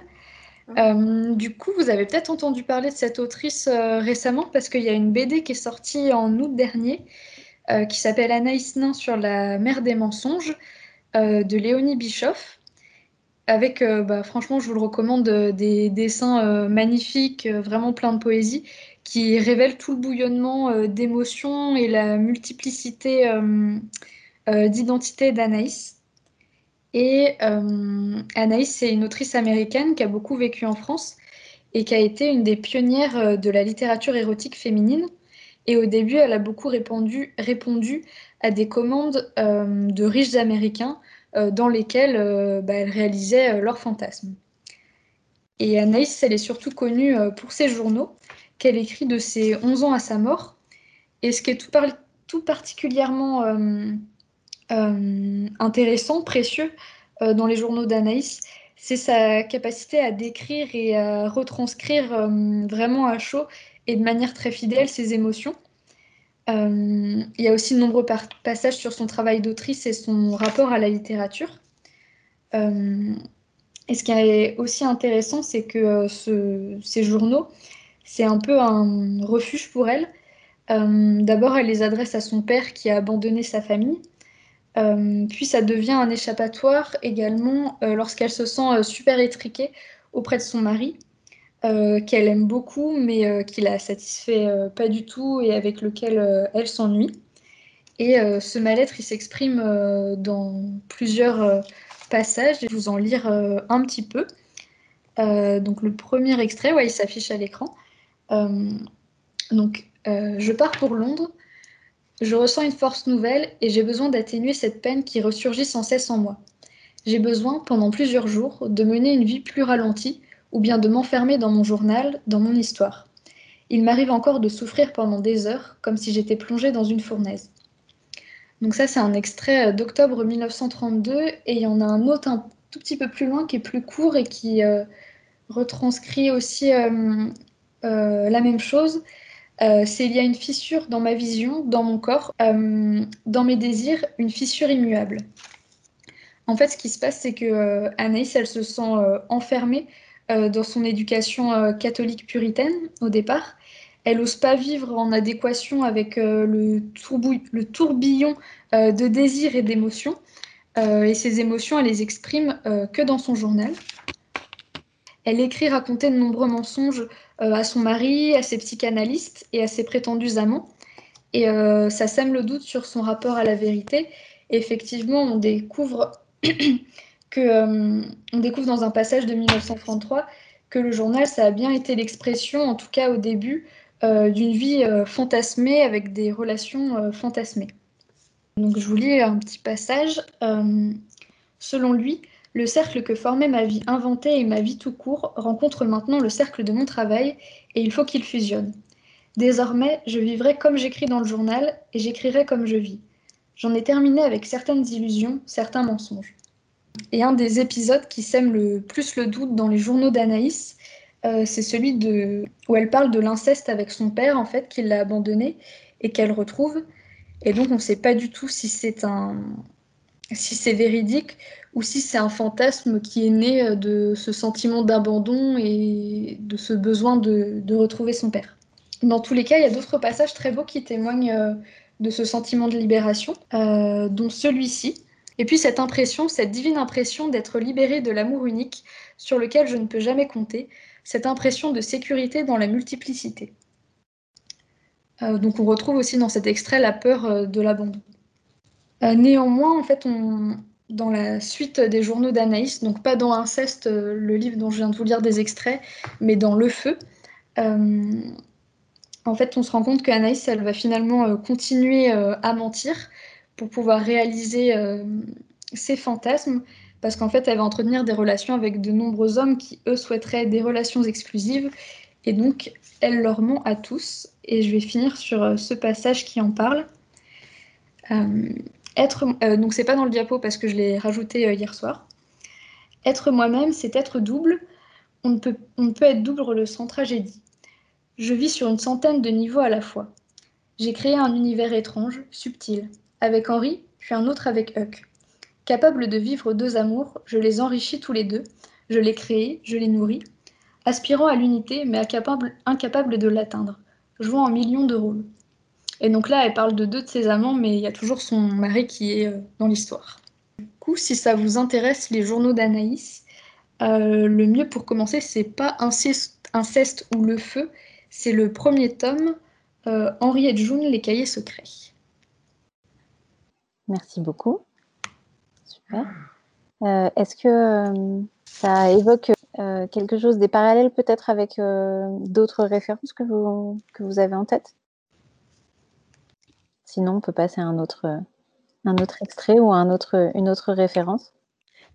du coup, vous avez peut-être entendu parler de cette autrice récemment parce qu'il y a une BD qui est sortie en août dernier qui s'appelle Anaïs Nain sur la mer des mensonges de Léonie Bischoff. Avec, bah, franchement, je vous le recommande, des dessins magnifiques, vraiment plein de poésie qui révèle tout le bouillonnement d'émotions et la multiplicité d'identités d'Anaïs. Et Anaïs, c'est une autrice américaine qui a beaucoup vécu en France et qui a été une des pionnières de la littérature érotique féminine. Et au début, elle a beaucoup répondu, à des commandes de riches américains dans lesquelles bah, elle réalisait leurs fantasmes. Et Anaïs, elle est surtout connue euh, pour ses journaux qu'elle écrit de ses 11 ans à sa mort. Et ce qui est tout, particulièrement euh, euh, intéressant, précieux dans les journaux d'Anaïs, c'est sa capacité à décrire et à retranscrire vraiment à chaud et de manière très fidèle ses émotions. il y a aussi de nombreux passages sur son travail d'autrice et son rapport à la littérature. Et ce qui est aussi intéressant, c'est que euh, ces journaux, c'est un peu un refuge pour elle. Euh, d'abord, elle les adresse à son père qui a abandonné sa famille. Euh, puis ça devient un échappatoire également lorsqu'elle se sent super étriquée auprès de son mari, qu'elle aime beaucoup, mais qui la satisfait pas du tout et avec lequel elle s'ennuie. Et ce mal-être, il s'exprime dans plusieurs passage. Je vais vous en lire euh, un petit peu. Euh, donc le premier extrait, il s'affiche à l'écran. Euh, donc je pars pour Londres. Je ressens une force nouvelle et j'ai besoin d'atténuer cette peine qui ressurgit sans cesse en moi. J'ai besoin, pendant plusieurs jours, de mener une vie plus ralentie ou bien de m'enfermer dans mon journal, dans mon histoire. Il m'arrive encore de souffrir pendant des heures, comme si j'étais plongée dans une fournaise. Donc ça, c'est un extrait euh, d'octobre 1932 et il y en a un autre un tout petit peu plus loin qui est plus court et qui euh, retranscrit aussi euh, la même chose. c'est il y a une fissure dans ma vision, dans mon corps, dans mes désirs, une fissure immuable. En fait, ce qui se passe, c'est que Anaïs, elle se sent enfermée dans son éducation catholique puritaine au départ, elle n'ose pas vivre en adéquation avec euh, le, tourbillon euh, de désirs et d'émotions. Euh, et ces émotions, elle les exprime que dans son journal. Elle écrit raconter de nombreux mensonges à son mari, à ses psychanalystes et à ses prétendus amants. Et ça sème le doute sur son rapport à la vérité. effectivement, on découvre que on découvre dans un passage de 1933 que le journal, ça a bien été l'expression, en tout cas au début, euh, d'une vie euh, fantasmée avec des relations euh, fantasmées. Donc je vous lis un petit passage. selon lui, le cercle que formait ma vie inventée et ma vie tout court rencontre maintenant le cercle de mon travail et il faut qu'il fusionne. Désormais, je vivrai comme j'écris dans le journal et j'écrirai comme je vis. J'en ai terminé avec certaines illusions, certains mensonges. Et un des épisodes qui sème le plus le doute dans les journaux d'Anaïs, euh, c'est celui de... où elle parle de l'inceste avec son père, en fait, qu'il l'a abandonné et qu'elle retrouve. Et donc, on ne sait pas du tout si c'est un... si c'est véridique ou si c'est un fantasme qui est né euh, de ce sentiment d'abandon et de ce besoin de... retrouver son père. Dans tous les cas, il y a d'autres passages très beaux qui témoignent euh, de ce sentiment de libération, dont celui-ci. Et puis cette impression, cette divine impression d'être libérée de l'amour unique sur lequel je ne peux jamais compter, cette impression de sécurité dans la multiplicité. Euh, donc on retrouve aussi dans cet extrait la peur euh, de l'abandon. Euh, néanmoins, en fait, on, dans la suite des journaux d'Anaïs, donc pas dans Inceste, le livre dont je viens de vous lire des extraits, mais dans Le Feu, en fait, on se rend compte qu'Anaïs, elle va finalement continuer à mentir pour pouvoir réaliser ses fantasmes parce qu'en fait, elle va entretenir des relations avec de nombreux hommes qui, eux, souhaiteraient des relations exclusives. Et donc, elle leur ment à tous. Et je vais finir sur euh, ce passage qui en parle. Euh, être, euh, donc, pas dans le diapo parce que je l'ai rajouté hier soir. Être moi-même, c'est être double. On ne, peut, être double sans tragédie. Je vis sur une centaine de niveaux à la fois. J'ai créé un univers étrange, subtil. Avec Henri, puis un autre avec Huck. Capable de vivre deux amours, je les enrichis tous les deux, je les crée, je les nourris, aspirant à l'unité mais incapable, incapable de l'atteindre, jouant en millions de rôles. Et donc là, elle parle de deux de ses amants, mais il y a toujours son mari qui est euh, dans l'histoire. Du coup, si ça vous intéresse les journaux d'Anaïs, euh, le mieux pour commencer, c'est pas inceste, ou le feu, C'est le premier tome, euh, Henriette June, Les cahiers secrets. Merci beaucoup. Super. Est-ce que ça évoque quelque chose, des parallèles peut-être avec d'autres références que vous, que vous avez en tête? Sinon, on peut passer à un autre, un autre extrait ou un autre, une autre référence.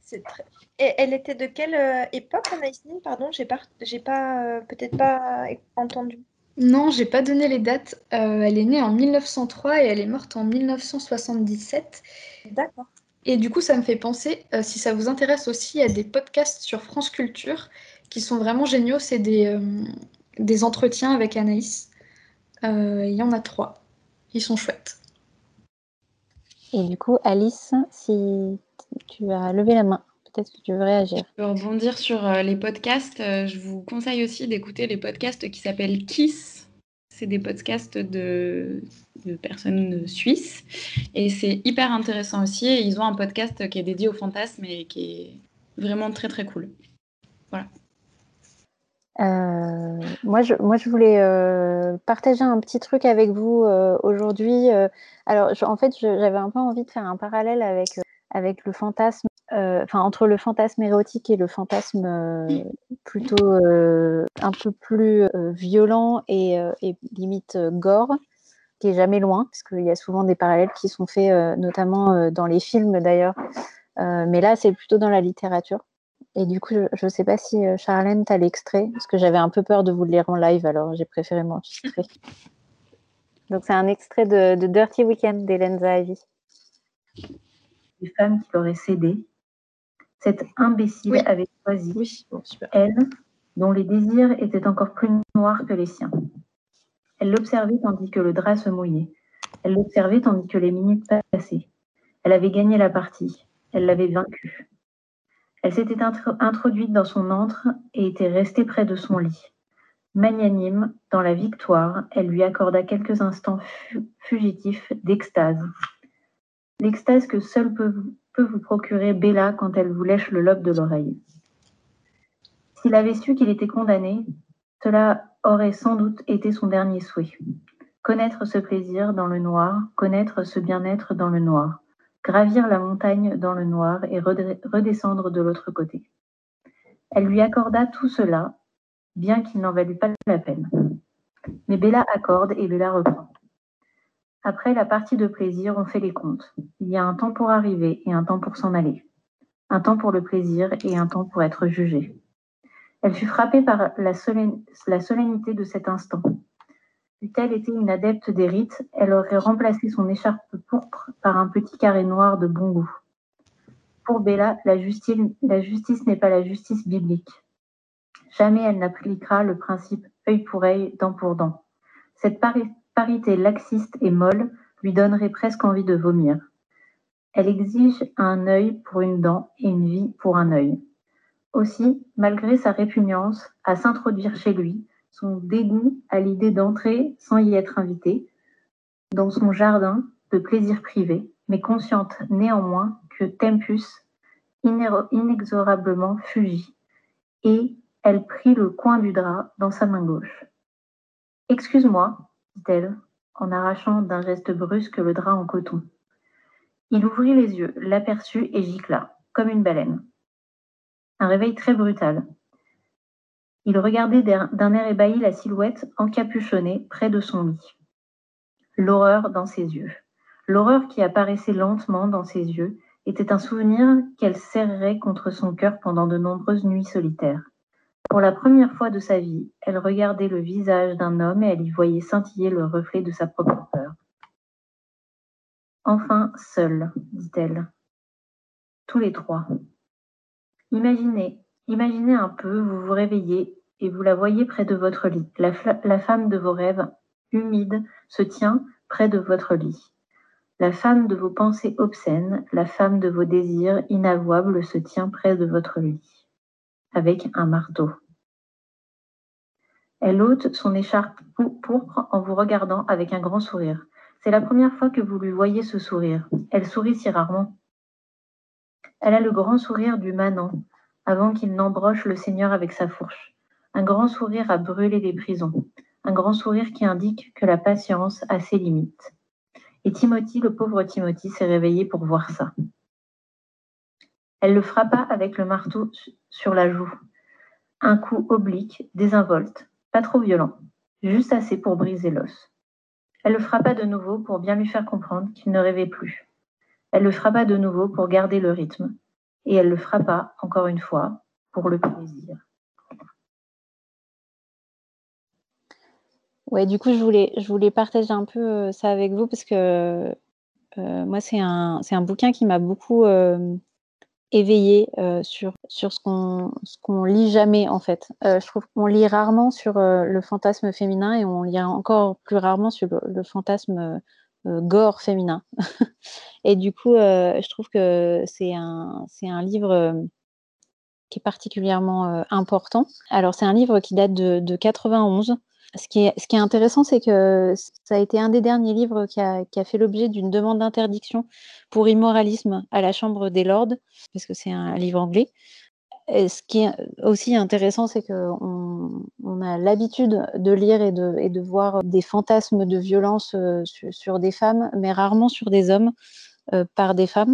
C'est très... Et elle était de quelle époque, Anaïsine Pardon, j'ai pas, j'ai pas, peut-être pas entendu. Non, j'ai pas donné les dates. elle est née en 1903 et elle est morte en 1977. D'accord. Et du coup, ça me fait penser, euh, si ça vous intéresse aussi, à des podcasts sur France Culture qui sont vraiment géniaux. C'est des, euh, des entretiens avec Anaïs. Euh, il y en a trois. Ils sont chouettes. Et du coup, Alice, si tu as levé la main, peut-être que tu veux réagir. Pour rebondir sur les podcasts, je vous conseille aussi d'écouter les podcasts qui s'appellent Kiss c'est des podcasts de, personnes suisses. Et c'est hyper intéressant aussi. Et ils ont un podcast qui est dédié au fantasme et qui est vraiment très très cool. Voilà. Euh, moi, je, voulais euh, partager un petit truc avec vous euh, aujourd'hui. alors, en fait, j'avais un peu envie de faire un parallèle avec, le fantasme enfin entre le fantasme érotique et le fantasme plutôt un peu plus violent et, limite gore, qui est jamais loin, parce qu'il y a souvent des parallèles qui sont faits, notamment dans les films d'ailleurs. mais là, c'est plutôt dans la littérature. Et du coup, je ne sais pas si Charlène, tu as l'extrait, parce que j'avais un peu peur de vous le lire en live, alors j'ai préféré m'enregistrer. Donc, c'est un extrait de, Dirty Weekend d'Hélène Zahavi. Les femmes qui l'auraient cédé cette imbécile avait choisi, elle, dont les désirs étaient encore plus noirs que les siens. Elle l'observait tandis que le drap se mouillait. Elle l'observait tandis que les minutes passaient. Elle avait gagné la partie. Elle l'avait vaincu. Elle s'était introduite dans son antre et était restée près de son lit. Magnanime, dans la victoire, elle lui accorda quelques instants fugitifs d'extase. L'extase que seul peut peut vous procurer Bella quand elle vous lèche le lobe de l'oreille. S'il avait su qu'il était condamné, cela aurait sans doute été son dernier souhait. Connaître ce plaisir dans le noir, connaître ce bien-être dans le noir, gravir la montagne dans le noir et redescendre de l'autre côté. Elle lui accorda tout cela, bien qu'il n'en valût pas la peine. Mais Bella accorde et Bella reprend. Après la partie de plaisir, on fait les comptes. Il y a un temps pour arriver et un temps pour s'en aller. Un temps pour le plaisir et un temps pour être jugé. Elle fut frappée par la, solennité de cet instant. Eût-elle été une adepte des rites, elle aurait remplacé son écharpe pourpre par un petit carré noir de bon goût. Pour Bella, la justice, la justice n'est pas la justice biblique. Jamais elle n'appliquera le principe œil pour œil, dent pour dent. Cette parité laxiste et molle lui donnerait presque envie de vomir. Elle exige un œil pour une dent et une vie pour un œil. Aussi, malgré sa répugnance à s'introduire chez lui, son dégoût à l'idée d'entrer sans y être invitée, dans son jardin de plaisir privé, mais consciente néanmoins que Tempus inexorablement fugit, et elle prit le coin du drap dans sa main gauche. Excuse-moi, dit-elle, en arrachant d'un geste brusque le drap en coton. Il ouvrit les yeux, l'aperçut et gicla, comme une baleine. Un réveil très brutal. Il regardait d'un air ébahi la silhouette encapuchonnée près de son lit. L'horreur dans ses yeux. L'horreur qui apparaissait lentement dans ses yeux était un souvenir qu'elle serrerait contre son cœur pendant de nombreuses nuits solitaires. Pour la première fois de sa vie, elle regardait le visage d'un homme et elle y voyait scintiller le reflet de sa propre peur. Enfin, seule, dit-elle. Tous les trois. Imaginez, imaginez un peu, vous vous réveillez et vous la voyez près de votre lit. La, femme de vos rêves, humide, se tient près de votre lit. La femme de vos pensées obscènes, la femme de vos désirs inavouables se tient près de votre lit avec un marteau. Elle ôte son écharpe pourpre en vous regardant avec un grand sourire. C'est la première fois que vous lui voyez ce sourire. Elle sourit si rarement. Elle a le grand sourire du manant, avant qu'il n'embroche le Seigneur avec sa fourche. Un grand sourire à brûler les prisons. un grand sourire qui indique que la patience a ses limites. Et Timothy, le pauvre Timothy, s'est réveillé pour voir ça. Elle le frappa avec le marteau sur la joue. Un coup oblique, désinvolte, pas trop violent, juste assez pour briser l'os. Elle le frappa de nouveau pour bien lui faire comprendre qu'il ne rêvait plus. Elle le frappa de nouveau pour garder le rythme. Et elle le frappa, encore une fois, pour le plaisir. Ouais, du coup, je voulais, je voulais partager un peu euh, ça avec vous parce que euh, moi, c'est un, un bouquin qui m'a beaucoup euh, éveillé sur, sur ce qu'on qu'on lit jamais, en fait. je trouve qu'on lit rarement sur le fantasme féminin et on lit encore plus rarement sur le, fantasme gore féminin. et du coup, je trouve que c'est un, un livre qui est particulièrement important. Alors, c'est un livre qui date de, de 91 ce qui est, intéressant, c'est que ça a été un des derniers livres qui a, fait l'objet d'une demande d'interdiction pour immoralisme à la Chambre des Lords, parce que c'est un livre anglais. Ce qui est aussi intéressant, c'est qu'on on a l'habitude de lire et de, voir des fantasmes de violence euh, sur, des femmes, mais rarement sur des hommes euh, par des femmes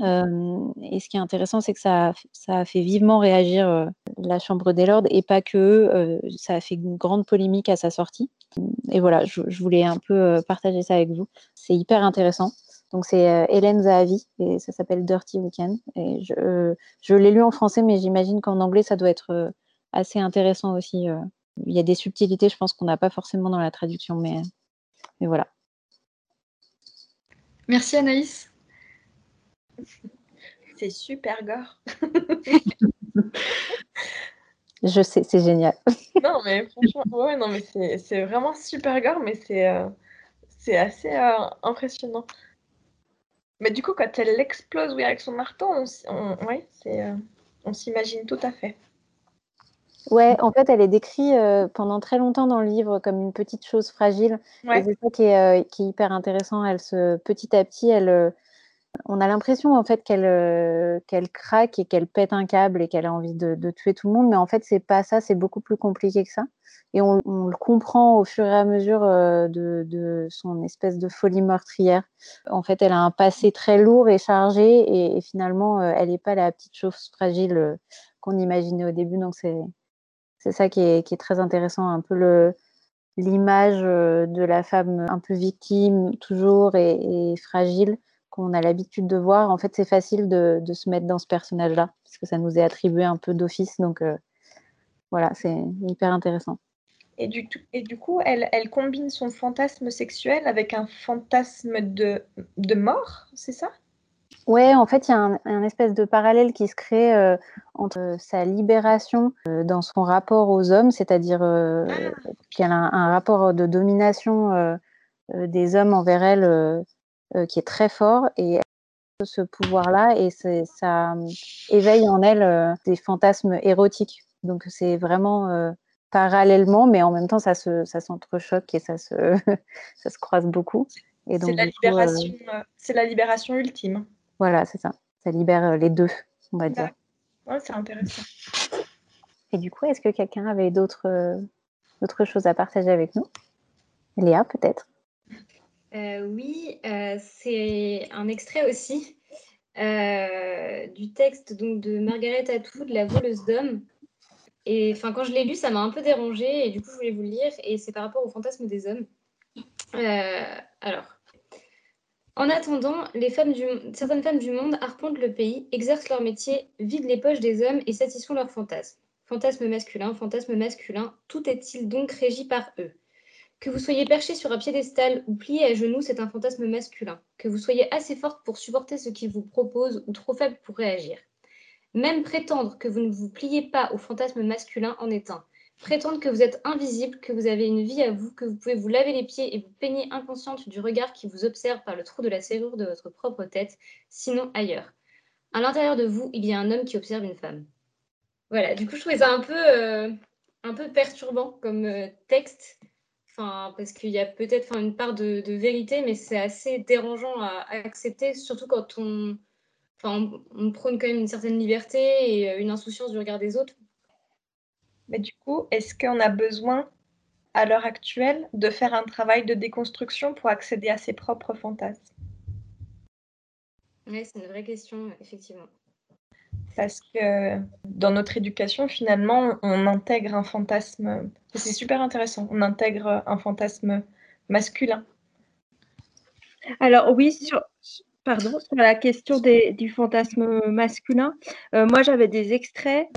et ce qui est intéressant, c'est que ça a fait vivement réagir la Chambre des Lords et pas que ça a fait une grande polémique à sa sortie. Et voilà, je, voulais un peu partager ça avec vous. C'est hyper intéressant. Donc c'est Hélène Zahavi et ça s'appelle Dirty Weekend. Et je, je l'ai lu en français, mais j'imagine qu'en anglais, ça doit être assez intéressant aussi. Il y a des subtilités, je pense, qu'on n'a pas forcément dans la traduction, mais, mais voilà. Merci Anaïs. C'est super gore. Je sais, c'est génial. non, mais franchement, ouais, non, mais c'est vraiment super gore, mais c'est euh, c'est assez euh, impressionnant. Mais du coup, quand elle explose oui, avec son marteau, on, ouais, euh, on s'imagine tout à fait. Ouais, en fait, elle est décrite pendant très longtemps dans le livre comme une petite chose fragile. Ouais. c'est ça qui est, qui est, hyper intéressant. Elle se, petit à petit, elle, on a l'impression en fait qu'elle euh, qu'elle craque et qu'elle pète un câble et qu'elle a envie de, tuer tout le monde, mais en fait c'est pas ça, c'est beaucoup plus compliqué que ça. Et on, le comprend au fur et à mesure euh, de, son espèce de folie meurtrière. En fait, elle a un passé très lourd et chargé, et, finalement, euh, elle n'est pas la petite chose fragile qu'on imaginait au début. Donc c'est ça qui est, très intéressant, un peu l'image de la femme un peu victime toujours et fragile qu'on a l'habitude de voir, en fait, c'est facile de, se mettre dans ce personnage-là, parce que ça nous est attribué un peu d'office. Donc, euh, voilà, c'est hyper intéressant. Et du, et du coup, elle, elle, combine son fantasme sexuel avec un fantasme de, de mort, c'est ça? Ouais, en fait, il y a un, espèce de parallèle qui se crée euh, entre sa libération euh, dans son rapport aux hommes, c'est-à-dire ah. qu'elle a un, un, rapport de domination des hommes envers elle euh, qui est très fort et ce pouvoir-là et ça euh, éveille en elle euh, des fantasmes érotiques. Donc c'est vraiment parallèlement, mais en même temps ça se ça s'entrechoque et ça se ça se croise beaucoup. Et donc c'est la libération, c'est la libération ultime. Voilà, c'est ça. Ça libère les deux, on va dire. Ouais, c'est intéressant. Et du coup, est-ce que quelqu'un avait d'autres d'autres choses à partager avec nous? Léa, peut-être? Euh, oui, euh, c'est un extrait aussi euh, du texte de Margaret Atwood, La voleuse d'hommes. Et enfin, quand je l'ai lu, ça m'a un peu dérangée et du coup, je voulais vous le lire. Et c'est par rapport au fantasme des hommes. alors, en attendant, certaines femmes du monde arpentent le pays, exercent leur métier, vident les poches des hommes et satisfont leurs fantasmes. Fantasme masculin, fantasme masculin, tout est-il donc régi par eux? Que vous soyez perché sur un piédestal ou plié à genoux, c'est un fantasme masculin. Que vous soyez assez forte pour supporter ce qu'il vous propose ou trop faible pour réagir. Même prétendre que vous ne vous pliez pas au fantasme masculin en est un. Prétendre que vous êtes invisible, que vous avez une vie à vous, que vous pouvez vous laver les pieds et vous peigner inconsciente du regard qui vous observe par le trou de la serrure de votre propre tête, sinon ailleurs. À l'intérieur de vous, il y a un homme qui observe une femme. Voilà, du coup, je trouvais ça un peu, euh, un peu perturbant comme euh, texte parce qu'il y a peut-être une part de, vérité, mais c'est assez dérangeant à, accepter, surtout quand on, on, on, prône quand même une certaine liberté et euh, une insouciance du regard des autres. Mais du coup, est-ce qu'on a besoin à l'heure actuelle de faire un travail de déconstruction pour accéder à ses propres fantasmes? Oui, c'est une vraie question, effectivement. Parce que dans notre éducation, finalement, on intègre un fantasme, c'est super intéressant, on intègre un fantasme masculin. Alors oui, sur, pardon, sur la question du fantasme masculin, euh, moi j'avais des extraits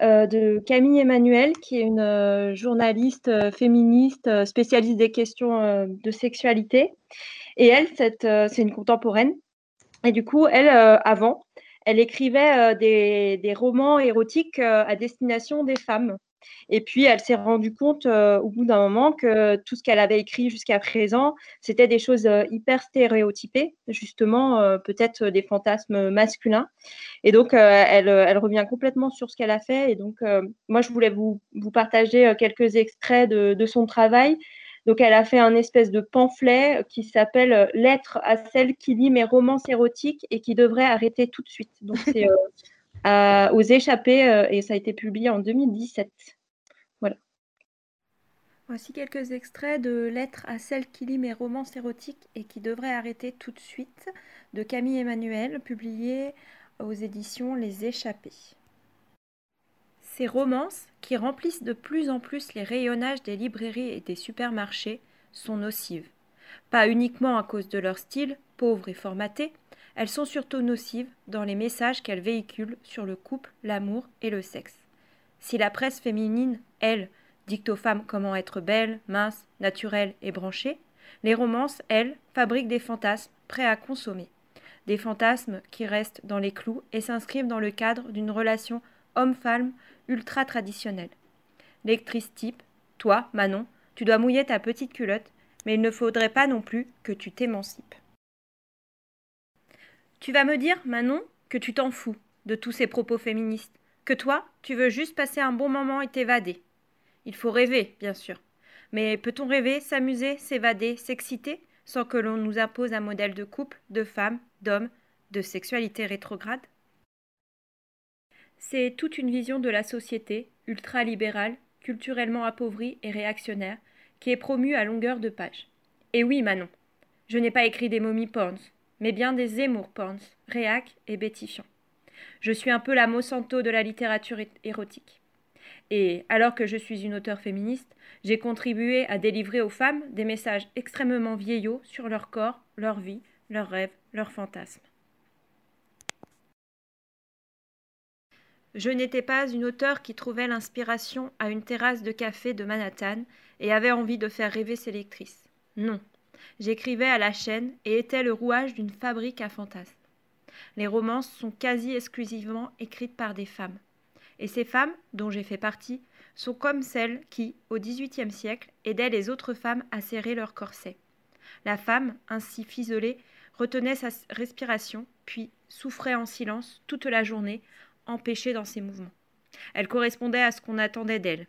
euh, de Camille Emmanuel, qui est une euh, journaliste féministe spécialiste des questions de sexualité. Et elle, c'est une contemporaine. Et du coup, elle, avant, elle écrivait des, des, romans érotiques à destination des femmes. Et puis, elle s'est rendue compte au bout d'un moment que tout ce qu'elle avait écrit jusqu'à présent, c'était des choses hyper stéréotypées, justement, peut-être des fantasmes masculins. Et donc, elle, revient complètement sur ce qu'elle a fait. Et donc, moi, je voulais vous, partager quelques extraits de, son travail. Donc, elle a fait un espèce de pamphlet qui s'appelle Lettre à celle qui lit mes romans érotiques et qui devrait arrêter tout de suite. Donc, c'est aux échappés et ça a été publié en 2017. Voici quelques extraits de Lettres à celle qui lit mes romans érotiques et qui devrait arrêter tout de suite de Camille Emmanuel, publié aux éditions Les Échappés. Ces romances, qui remplissent de plus en plus les rayonnages des librairies et des supermarchés, sont nocives. Pas uniquement à cause de leur style, pauvre et formaté, elles sont surtout nocives dans les messages qu'elles véhiculent sur le couple, l'amour et le sexe. Si la presse féminine, elle, dictent aux femmes comment être belles, minces, naturelles et branchées, les romances, elles, fabriquent des fantasmes prêts à consommer. Des fantasmes qui restent dans les clous et s'inscrivent dans le cadre d'une relation homme-femme ultra traditionnelle. Lectrice type, toi, Manon, tu dois mouiller ta petite culotte, mais il ne faudrait pas non plus que tu t'émancipes. Tu vas me dire, Manon, que tu t'en fous de tous ces propos féministes, que toi, tu veux juste passer un bon moment et t'évader. Il faut rêver, bien sûr. Mais peut-on rêver, s'amuser, s'évader, s'exciter, sans que l'on nous impose un modèle de couple, de femme, d'homme, de sexualité rétrograde? C'est toute une vision de la société, ultra-libérale, culturellement appauvrie et réactionnaire, qui est promue à longueur de page. Et oui, Manon, je n'ai pas écrit des momies porns, mais bien des Zemmour porns, réac et bétifiants. Je suis un peu la Monsanto de la littérature érotique. Et alors que je suis une auteure féministe, j'ai contribué à délivrer aux femmes des messages extrêmement vieillots sur leur corps, leur vie, leurs rêves, leurs fantasmes. Je n'étais pas une auteure qui trouvait l'inspiration à une terrasse de café de Manhattan et avait envie de faire rêver ses lectrices. Non, j'écrivais à la chaîne et étais le rouage d'une fabrique à fantasmes. Les romances sont quasi exclusivement écrites par des femmes. Et ces femmes, dont j'ai fait partie, sont comme celles qui, au XVIIIe siècle, aidaient les autres femmes à serrer leur corset. La femme, ainsi fiselée, retenait sa respiration, puis souffrait en silence toute la journée, empêchée dans ses mouvements. Elle correspondait à ce qu'on attendait d'elle.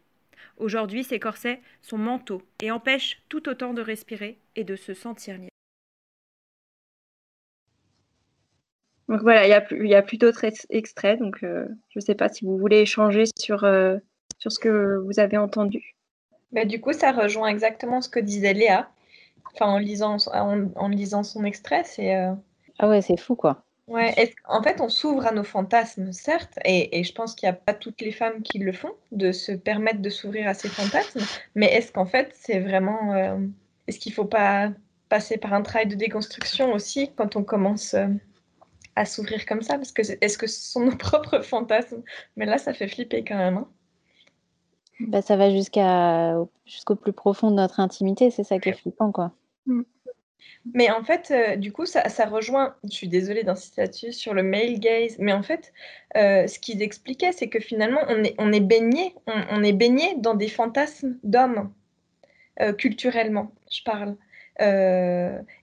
Aujourd'hui, ces corsets sont manteaux et empêchent tout autant de respirer et de se sentir libre. Donc voilà, il n'y a, plus d'autres extraits. Donc euh, je ne sais pas si vous voulez échanger sur, euh, sur ce que vous avez entendu. Bah, du coup, ça rejoint exactement ce que disait Léa. Enfin, en lisant, en, lisant son extrait, c'est. Euh, ah ouais, c'est fou quoi. Ouais, en fait, on s'ouvre à nos fantasmes, certes, et, et je pense qu'il n'y a pas toutes les femmes qui le font, de se permettre de s'ouvrir à ces fantasmes, mais est-ce qu'en fait, c'est vraiment. est-ce qu'il ne faut pas passer par un travail de déconstruction aussi quand on commence à s'ouvrir comme ça? Parce que est-ce que ce sont nos propres fantasmes? Mais là, ça fait flipper quand même. Hein. bah, ça va jusqu'à jusqu'au plus profond de notre intimité, c'est ça qui est flippant, quoi. Mm. Mais en fait, euh, du coup, ça, rejoint, je suis désolée d'insister là-dessus, sur le male gaze, mais en fait, euh, ce qu'ils expliquaient, c'est que finalement, on est, on est baigné, on, est baigné dans des fantasmes d'hommes, euh, culturellement, je parle.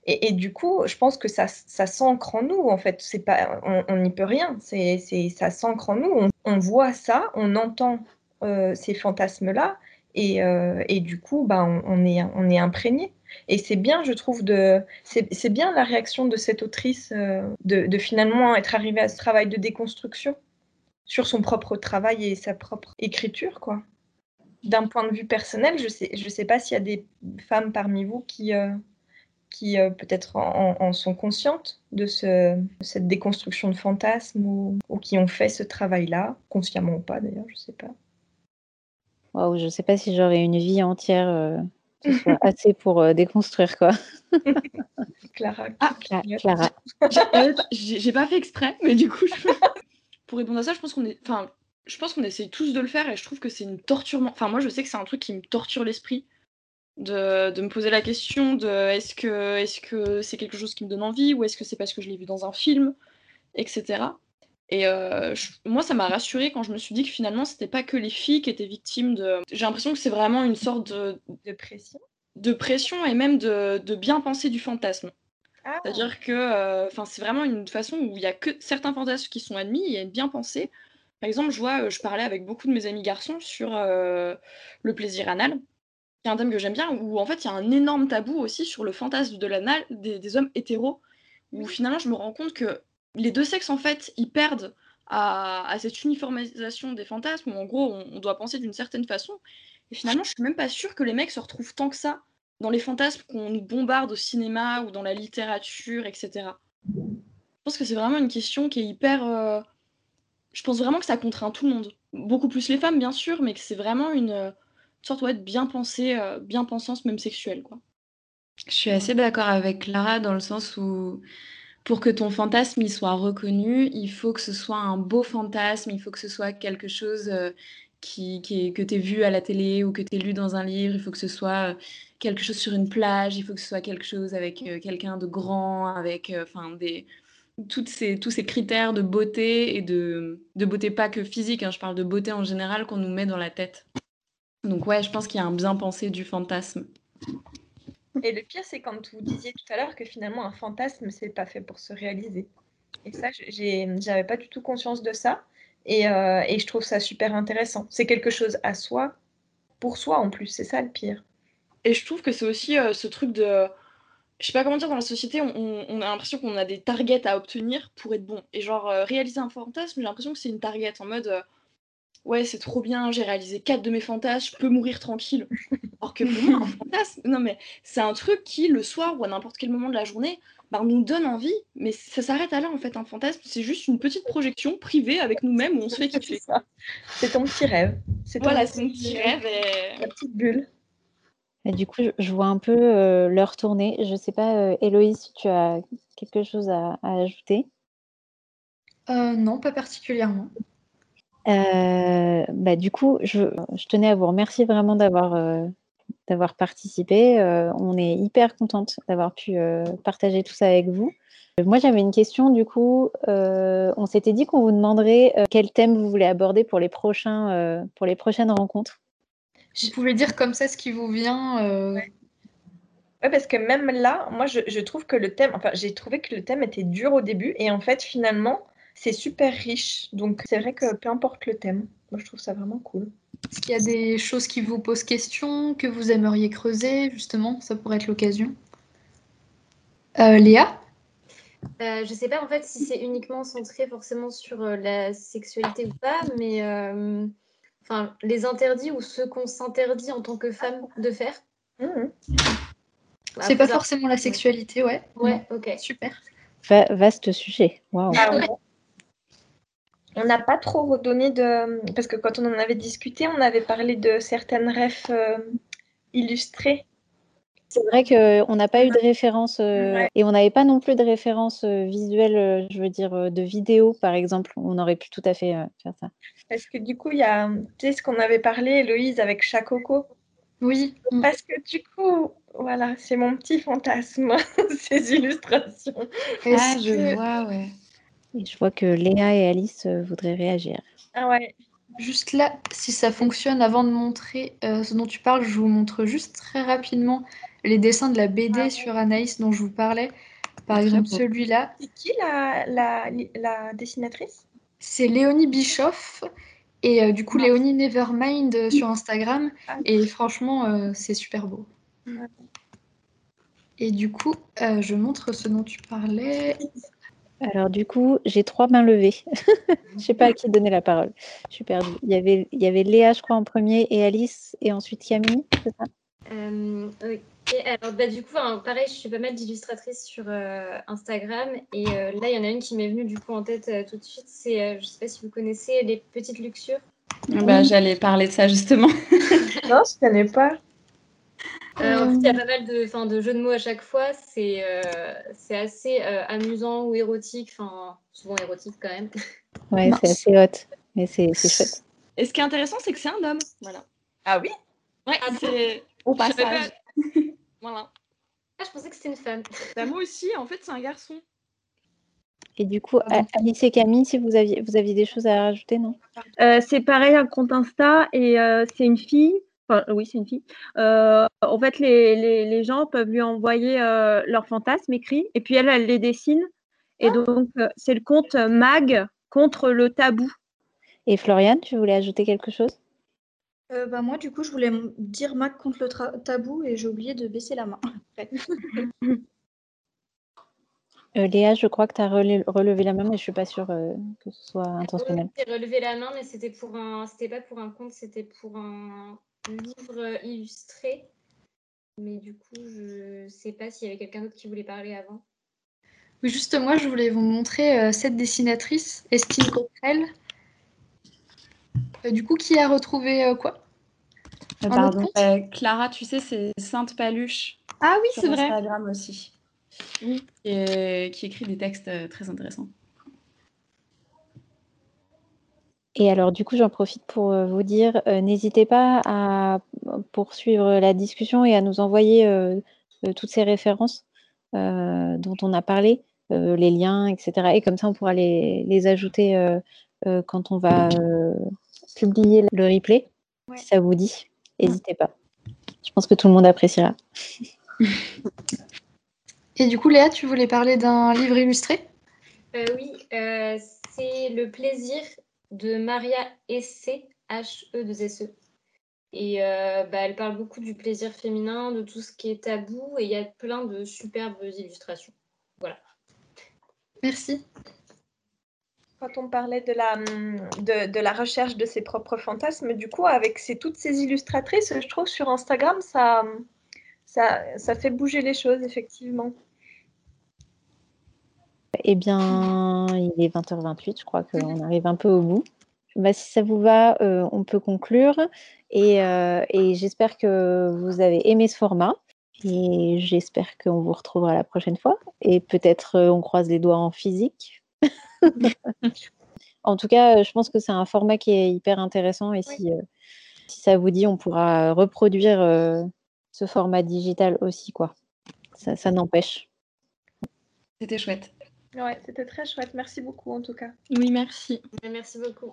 Et, du coup, je pense que ça, s'ancre en nous, en fait. C'est pas, on n'y peut rien. C'est, ça s'ancre en nous. On, voit ça, on entend ces fantasmes-là, et, et, du coup, bah, on, est, on est imprégné. Et c'est bien, je trouve, c'est, bien la réaction de cette autrice de, de, finalement être arrivée à ce travail de déconstruction sur son propre travail et sa propre écriture, quoi. d'un point de vue personnel, je sais, je sais pas s'il y a des femmes parmi vous qui, euh, qui euh, peut-être en, sont conscientes de ce, cette déconstruction de fantasmes ou, qui ont fait ce travail-là, consciemment ou pas d'ailleurs, je ne sais pas. je ne sais pas si j'aurais une vie entière euh, soit assez pour déconstruire quoi. Clara. Ah, Clara. J'ai pas fait exprès, mais du coup, pour répondre à ça, je pense qu'on est, enfin, je pense qu'on essaye tous de le faire et je trouve que c'est une torture. Enfin, moi, je sais que c'est un truc qui me torture l'esprit de, me poser la question de est-ce que est-ce que c'est quelque chose qui me donne envie ou est-ce que c'est parce que je l'ai vu dans un film, etc. Et euh, moi, ça m'a rassurée quand je me suis dit que finalement, c'était pas que les filles qui étaient victimes de. J'ai l'impression que c'est vraiment une sorte de, de pression. De pression et même de, de bien penser du fantasme. Ah. C'est-à-dire que euh, c'est vraiment une façon où il y a que certains fantasmes qui sont admis, il y a une bien pensée, par exemple, je vois, je parlais avec beaucoup de mes amis garçons sur le plaisir anal, qui est un thème que j'aime bien, où en fait il y a un énorme tabou aussi sur le fantasme de l'anal des, hommes hétéros, où finalement je me rends compte que les deux sexes en fait ils perdent à, cette uniformisation des fantasmes, où en gros on, doit penser d'une certaine façon, et finalement je suis même pas sûre que les mecs se retrouvent tant que ça dans les fantasmes qu'on nous bombarde au cinéma ou dans la littérature, etc. Je pense que c'est vraiment une question qui est hyper je pense vraiment que ça contraint tout le monde. Beaucoup plus les femmes, bien sûr, mais que c'est vraiment une, euh, sorte de bien pensée, euh, bien pensance, même sexuelle. Quoi. Je suis assez d'accord avec Clara dans le sens où pour que ton fantasme il soit reconnu, il faut que ce soit un beau fantasme, il faut que ce soit quelque chose euh, qui, qui que tu aies vu à la télé ou que tu aies lu dans un livre, il faut que ce soit quelque chose sur une plage, il faut que ce soit quelque chose avec quelqu'un de grand, avec des toutes ces, tous ces critères de beauté et de, de beauté pas que physique, hein, je parle de beauté en général qu'on nous met dans la tête. Donc ouais, je pense qu'il y a un bien pensé du fantasme. Et le pire, c'est quand vous disiez tout à l'heure que finalement un fantasme, c'est pas fait pour se réaliser. Et ça, j'avais pas du tout conscience de ça. Et, euh, et je trouve ça super intéressant. C'est quelque chose à soi, pour soi en plus. C'est ça le pire. Et je trouve que c'est aussi euh, ce truc de je sais pas comment dire, dans la société, on, a l'impression qu'on a des targets à obtenir pour être bon. Et genre, euh, réaliser un fantasme, j'ai l'impression que c'est une target en mode ouais, c'est trop bien, j'ai réalisé quatre de mes fantasmes, je peux mourir tranquille. Alors que pour moi, un fantasme, non mais c'est un truc qui, le soir ou à n'importe quel moment de la journée, bah, nous donne envie, mais ça s'arrête à là en fait. Un fantasme, c'est juste une petite projection privée avec nous-mêmes où on se fait kiffer. C'est ton petit rêve. Voilà, c'est mon petit rêve et. La petite bulle du coup, je, vois un peu euh, l'heure tourner. Je ne sais pas, euh, Héloïse, si tu as quelque chose à, ajouter. Euh, non, pas particulièrement. Bah, du coup, je, tenais à vous remercier vraiment d'avoir d'avoir participé. on est hyper contente d'avoir pu partager tout ça avec vous. Moi, j'avais une question, du coup, on s'était dit qu'on vous demanderait quel thème vous voulez aborder pour les, prochains, pour les prochaines rencontres. Vous pouvez dire comme ça ce qui vous vient. Euh... Ouais. parce que même là, moi, je, trouve que le thème, enfin, j'ai trouvé que le thème était dur au début, et en fait, finalement, c'est super riche. Donc, c'est vrai que peu importe le thème, moi, je trouve ça vraiment cool. Est-ce qu'il y a des choses qui vous posent question, que vous aimeriez creuser, justement? Ça pourrait être l'occasion. Euh, Léa? Euh, je sais pas en fait si c'est uniquement centré forcément sur euh, la sexualité ou pas, mais euh, enfin, les interdits ou ce qu'on s'interdit en tant que femme de faire. Mmh. C'est pas forcément la sexualité, ouais. Ouais, ok. Super. vaste sujet. Wow. Ah on n'a pas trop redonné de. Parce que quand on en avait discuté, on avait parlé de certaines refs euh, illustrées. C'est vrai qu'on n'a pas eu de référence euh, et on n'avait pas non plus de référence euh, visuelle, je veux dire, de vidéo par exemple. On aurait pu tout à fait faire ça. Parce que du coup, il y a, tu sais, ce qu'on avait parlé, Héloïse, avec Chacoco? Oui. Parce que du coup, voilà, c'est mon petit fantasme, ces illustrations. Ah, je vois, ouais. Et je vois que Léa et Alice euh, voudraient réagir. Ah ouais. Juste là, si ça fonctionne, avant de montrer euh, ce dont tu parles, je vous montre juste très rapidement les dessins de la BD ah sur Anaïs dont je vous parlais. Par exemple, celui-là. C'est qui la, la, la dessinatrice? C'est Léonie Bischoff et euh, du coup Léonie Nevermind euh, sur Instagram. Ah. Et franchement, euh, c'est super beau. Et du coup, je montre ce dont tu parlais. Alors du coup, j'ai trois mains levées. je sais pas à qui donner la parole. Je suis perdue. Il y avait, il y avait Léa, je crois, en premier, et Alice, et ensuite Camille, c'est ça? Euh, oui. alors, bah, du coup, pareil, je suis pas mal d'illustratrices sur euh, Instagram. Et euh, là, il y en a une qui m'est venue du coup en tête tout de suite. C'est, je sais pas si vous connaissez les petites luxures. Ah bah, J'allais parler de ça justement. non, je connais pas. Euh, en fait, il y a pas mal de, de jeux de mots à chaque fois. C'est euh, assez euh, amusant ou érotique. Enfin, souvent érotique quand même. Ouais, c'est assez hot. Mais c'est chouette. Et ce qui est intéressant, c'est que c'est un homme. Voilà. Ah oui? Ouais, ah, c'est au passage. voilà. Ah, je pensais que c'était une femme. Bah, moi aussi, en fait, c'est un garçon. Et du coup, ah Alice et Camille, si vous aviez, vous aviez des choses à rajouter, non? C'est pareil, un compte Insta, et c'est une fille oui, c'est une fille. Euh, en fait, les, gens peuvent lui envoyer euh, leurs fantasmes écrits et puis elle, elle les dessine. Et ah. donc, euh, c'est le compte Mag contre le tabou. Et Floriane, tu voulais ajouter quelque chose? Bah, Moi, du coup, je voulais dire Mag contre le tabou et j'ai oublié de baisser la main. Léa, je crois que tu as relevé la main, mais je ne suis pas sûre que ce soit intentionnel. J'ai relevé la main, mais c'était pour un, c'était pas pour un compte, c'était pour un, livre illustré. Mais du coup, je sais pas s'il y avait quelqu'un d'autre qui voulait parler avant. Oui, juste moi, je voulais vous montrer euh, cette dessinatrice, Estine Coquerel. Euh, du coup, qui a retrouvé euh, quoi? Pardon. Clara, tu sais, c'est Sainte Paluche. Ah oui, c'est vrai. Instagram aussi. Oui. Et, qui écrit des textes très intéressants. Et alors, du coup, j'en profite pour euh, vous dire, euh, n'hésitez pas à poursuivre la discussion et à nous envoyer euh, toutes ces références dont on a parlé, les liens, etc. Et comme ça, on pourra les, ajouter quand on va publier le replay, si ça vous dit. N'hésitez pas. Je pense que tout le monde appréciera. Et du coup, Léa, tu voulais parler d'un livre illustré? Oui, c'est Le plaisir de Maria Essé, H-E-2-S-E. E. Et euh, bah, elle parle beaucoup du plaisir féminin, de tout ce qui est tabou, et il y a plein de superbes illustrations. Voilà. Merci. Quand on parlait de la, de, la recherche de ses propres fantasmes, du coup, avec toutes ces illustratrices, je trouve sur Instagram, ça, ça, ça fait bouger les choses, effectivement. Eh bien, il est 20h28, je crois qu'on arrive un peu au bout. Bah, si ça vous va, euh, on peut conclure. Euh, et, j'espère que vous avez aimé ce format. Et j'espère qu'on vous retrouvera la prochaine fois. Et peut-être euh, on croise les doigts en physique. en tout cas, je pense que c'est un format qui est hyper intéressant. Et si, si ça vous dit, on pourra reproduire ce format digital aussi. quoi. ça n'empêche. C'était chouette. Ouais, c'était très chouette. Merci beaucoup en tout cas. Oui, merci. Merci beaucoup.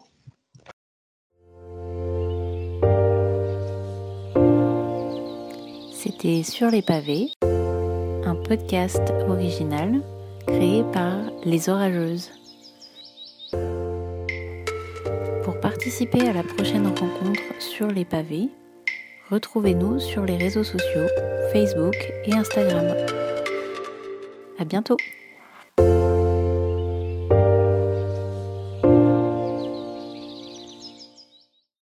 C'était Sur les pavés, un podcast original créé par Les Orageuses. Pour participer à la prochaine rencontre sur les pavés, retrouvez-nous sur les réseaux sociaux Facebook et Instagram. À bientôt!